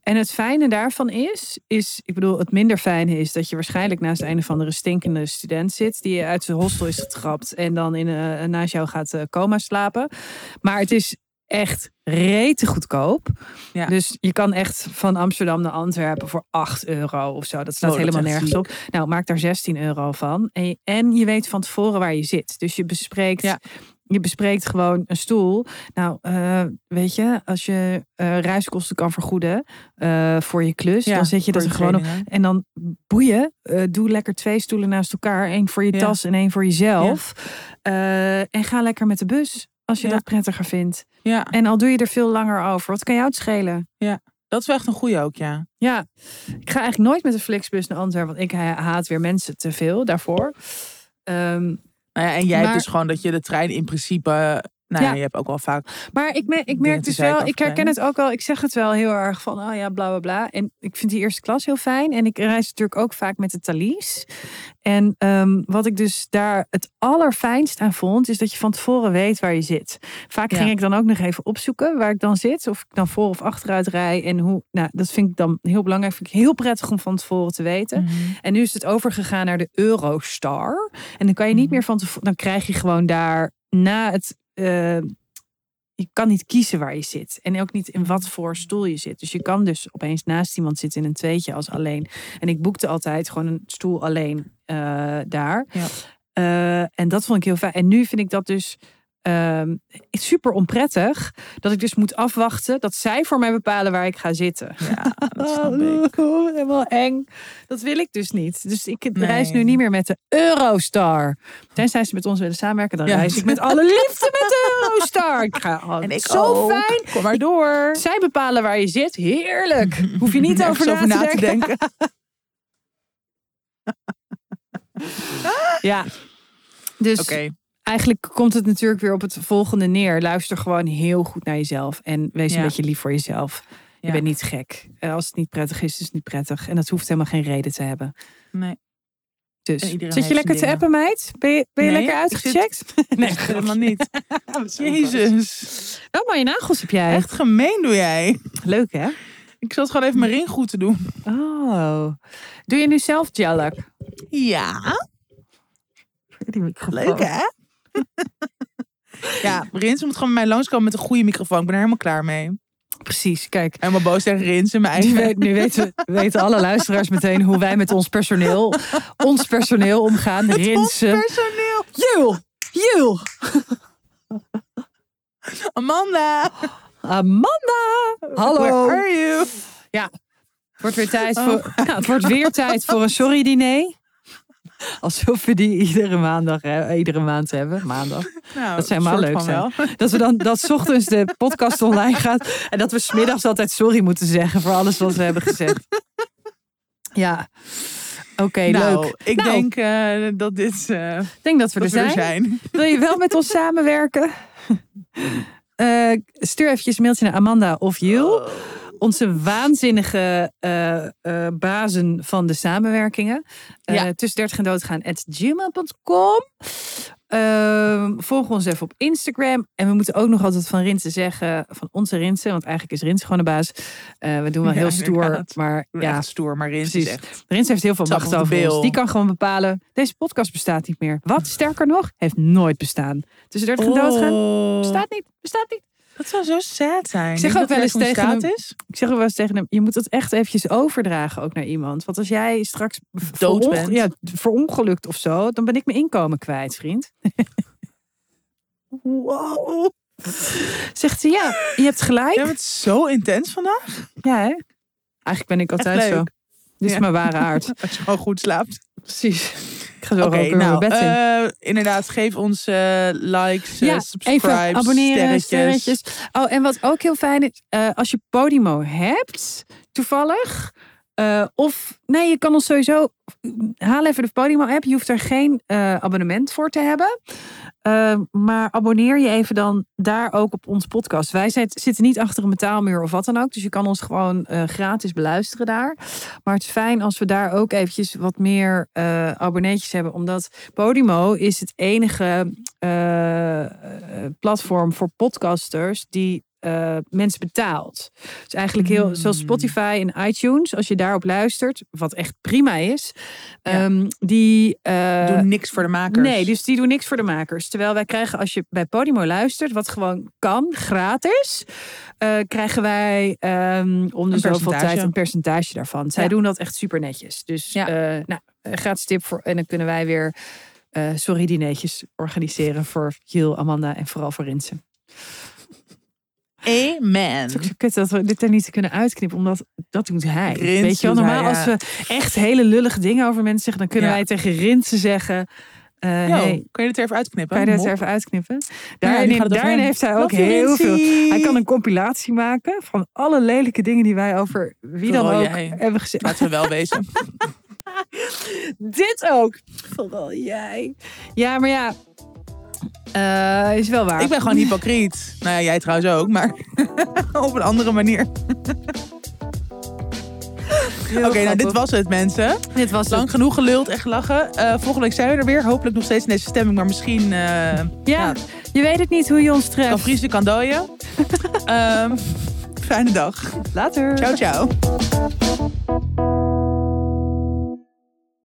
En het fijne daarvan is, is, ik bedoel, het minder fijne is dat je waarschijnlijk naast een of andere stinkende student zit die uit zijn hostel is getrapt en dan in, eh, naast jou gaat eh, coma slapen. Maar het is echt rete goedkoop. Ja. Dus je kan echt van Amsterdam naar Antwerpen voor 8 euro of zo. Dat staat Oh, dat helemaal nergens op. Nou, maak daar 16 euro van. En je, en je weet van tevoren waar je zit. Dus je bespreekt, Ja. je bespreekt gewoon een stoel. Nou, eh, weet je, als je eh, reiskosten kan vergoeden eh, voor je klus, Ja, dan zet je dat er gewoon op. En dan boeien. doe lekker twee stoelen naast elkaar. één voor je Ja. tas en één voor jezelf. En ga lekker met de bus. Als je Ja. dat prettiger vindt. Ja, En al doe je er veel langer over. Wat kan jou het schelen? dat is wel echt een goeie ook, ja. Ja, ik ga eigenlijk nooit met de Flixbus naar Antwerpen. Want ik ha- haat weer mensen te veel daarvoor. Nou ja, en jij hebt dus gewoon dat je de trein in principe... Nou ja, je hebt ook wel vaak... maar ik, me- ik merk dus wel, ik herken het ook wel. Ik zeg het wel heel erg van, oh ja, bla bla bla. En ik vind die eerste klas heel fijn. En ik reis natuurlijk ook vaak met de Thalys. En ehm, wat ik dus daar het allerfijnst aan vond, is dat je van tevoren weet waar je zit. Vaak Ja. ging ik dan ook nog even opzoeken waar ik dan zit. Of ik dan voor of achteruit rij. En hoe, nou, dat vind ik dan heel belangrijk. Vind ik heel prettig om van tevoren te weten. Mhm. En nu is het overgegaan naar de Eurostar. En dan kan je niet Mhm. meer van tevoren. Dan krijg je gewoon daar na het. Eh, je kan niet kiezen waar je zit. En ook niet in wat voor stoel je zit. Dus je kan dus opeens naast iemand zitten in een tweetje als alleen. En ik boekte altijd gewoon een stoel alleen eh, daar. Ja. Eh, en dat vond ik heel fijn. En nu vind ik dat dus ehm, super onprettig. Dat ik dus moet afwachten dat zij voor mij bepalen waar ik ga zitten. Ja, dat snap ik. Helemaal eng. Dat wil ik dus niet. Dus ik Nee. reis nu niet meer met de Eurostar. Tenzij ze met ons willen samenwerken, dan Ja. reis ik met alle liefde met de Eurostar. Ik ga oh, En ik zo ook. fijn. Kom maar door. Zij bepalen waar je zit. Heerlijk. Hoef je niet over, na, te denken. Ja. Dus Oké, eigenlijk komt het natuurlijk weer op het volgende neer. Luister gewoon heel goed naar jezelf. En wees een beetje lief voor jezelf. Je Ja. bent niet gek. En als het niet prettig is, is het niet prettig. En dat hoeft helemaal geen reden te hebben. nee. Dus zit je lekker te appen, meid? Ben je, ben je Nee, lekker zit- uitgecheckt? Nee, helemaal niet. Jezus. Oh, mooie nagels heb jij. Echt gemeen doe jij. Leuk, hè? Ik zat gewoon even mijn ring goed te doen. Oh. Doe je nu zelf gel Ja, Die leuk hè? ja, Rins moet gewoon bij mij langskomen met een goede microfoon. Ik ben er helemaal klaar mee. Precies, kijk. Helemaal boos tegen Rins in mijn Nu, eigen... weet, nu weten, weten alle luisteraars meteen hoe wij met ons personeel, ons personeel omgaan. Ons Rinsen. personeel. Jul! Jul! Amanda. Amanda! Hallo! Where are you? Het wordt weer tijd Oh. voor, nou, het wordt weer tijd voor een sorry-diner. Alsof we die iedere maandag, hè, iedere maand hebben. Maandag. Nou, Dat helemaal soort leuk zijn. wel. Dat we dan dat 's ochtends de podcast online gaat. En dat we smiddags altijd sorry moeten zeggen voor alles wat we hebben gezegd. Ja. Oké, nou, leuk. ik Nou, denk eh, dat dit eh, Ik denk dat we, dat er, we er zijn. zijn. Wil je wel met ons samenwerken? Eh, stuur eventjes een mailtje naar Amanda of Jul. Onze waanzinnige eh, bazen van de samenwerkingen. Eh Ja. Tussen 30 en doodgaan at gmail.com. Ehm, volg ons even op Instagram. En we moeten ook nog altijd van Rinse zeggen. Van onze Rinse. Want eigenlijk is Rinse gewoon de baas. We doen wel Ja, heel stoer. Maar Ja, stoer, maar Rins is. Rinse heeft heel veel macht over ons. Die kan gewoon bepalen. Deze podcast bestaat niet meer. Wat? Sterker nog, heeft nooit bestaan. Tussen 30 en doodgaan. Oh, Bestaat niet. Bestaat niet. Dat zou zo sad zijn. Ik zeg ook dat wel eens tegen hem- is. Ik zeg ook wel eens tegen hem, je moet het echt eventjes overdragen ook naar iemand. Want als jij straks Dood bent. Ja, verongelukt of zo, dan ben ik mijn inkomen kwijt, vriend. Wow. Zegt ze, ja, je hebt gelijk. Ja, bent zo intens vandaag. hè? Eigenlijk ben ik altijd zo. Dit is Ja. mijn ware aard. Als je gewoon goed slaapt. Precies. Ik ga zo ook nou, mijn bed in. eh, inderdaad, geef ons eh, likes, ja, subscribes, even abonneren, sterretjes. sterretjes. Oh, en wat ook heel fijn is, als je Podimo hebt, toevallig. of, nee, je kan ons sowieso, haal even de Podimo app. Je hoeft er geen abonnement voor te hebben. Eh, maar abonneer je even dan daar ook op ons podcast. Wij zit- zitten niet achter een betaalmuur of wat dan ook. Dus je kan ons gewoon eh, gratis beluisteren daar. Maar het is fijn als we daar ook eventjes wat meer eh abonneetjes hebben. Omdat Podimo is het enige eh, platform voor podcasters die eh, mensen betaalt. Dus eigenlijk heel, Hmm. zoals Spotify en iTunes, als je daarop luistert, wat echt prima is, Ja. ehm, die eh, Doe niks voor de makers. Nee, dus die doen niks voor de makers. Terwijl wij krijgen, als je bij Podimo luistert, wat gewoon kan, gratis, eh, krijgen wij ehm, om de zoveel tijd een percentage daarvan. Zij Ja. doen dat echt super netjes. Dus Ja. nou, gratis tip voor. En dan kunnen wij weer sorry dineetjes organiseren voor Jill, Amanda en vooral voor Rinsen. Amen. Het is ook zo kut dat we dit er niet kunnen uitknippen, omdat dat doet hij. Rins Weet je wel, normaal hij, als we echt hele lullige dingen over mensen zeggen, dan kunnen Ja. wij tegen Rinsen zeggen. eh, Yo, hey, Kun je dit er even uitknippen? Kan je dat Mop. er even uitknippen? Daarin, het heeft hij ook heel veel. Hij kan een compilatie maken van alle lelijke dingen die wij over wie dan Vooral ook jij. hebben gezegd. Laten we wel wezen. Dit ook. Vooral jij. Ja, maar ja. Eh, is wel waar. Ik ben gewoon hypocriet. Nou ja, jij trouwens ook, maar op een andere manier. Oké, nou dit was het mensen. Dit was Lang het. genoeg geluld en gelachen. Eh, volgende week zijn we er weer. Hopelijk nog steeds in deze stemming, maar misschien eh Ja, ja. je weet het niet hoe je ons kan treft. vriezen, kan dooien. Ehm, fijne dag. Later. Ciao, ciao.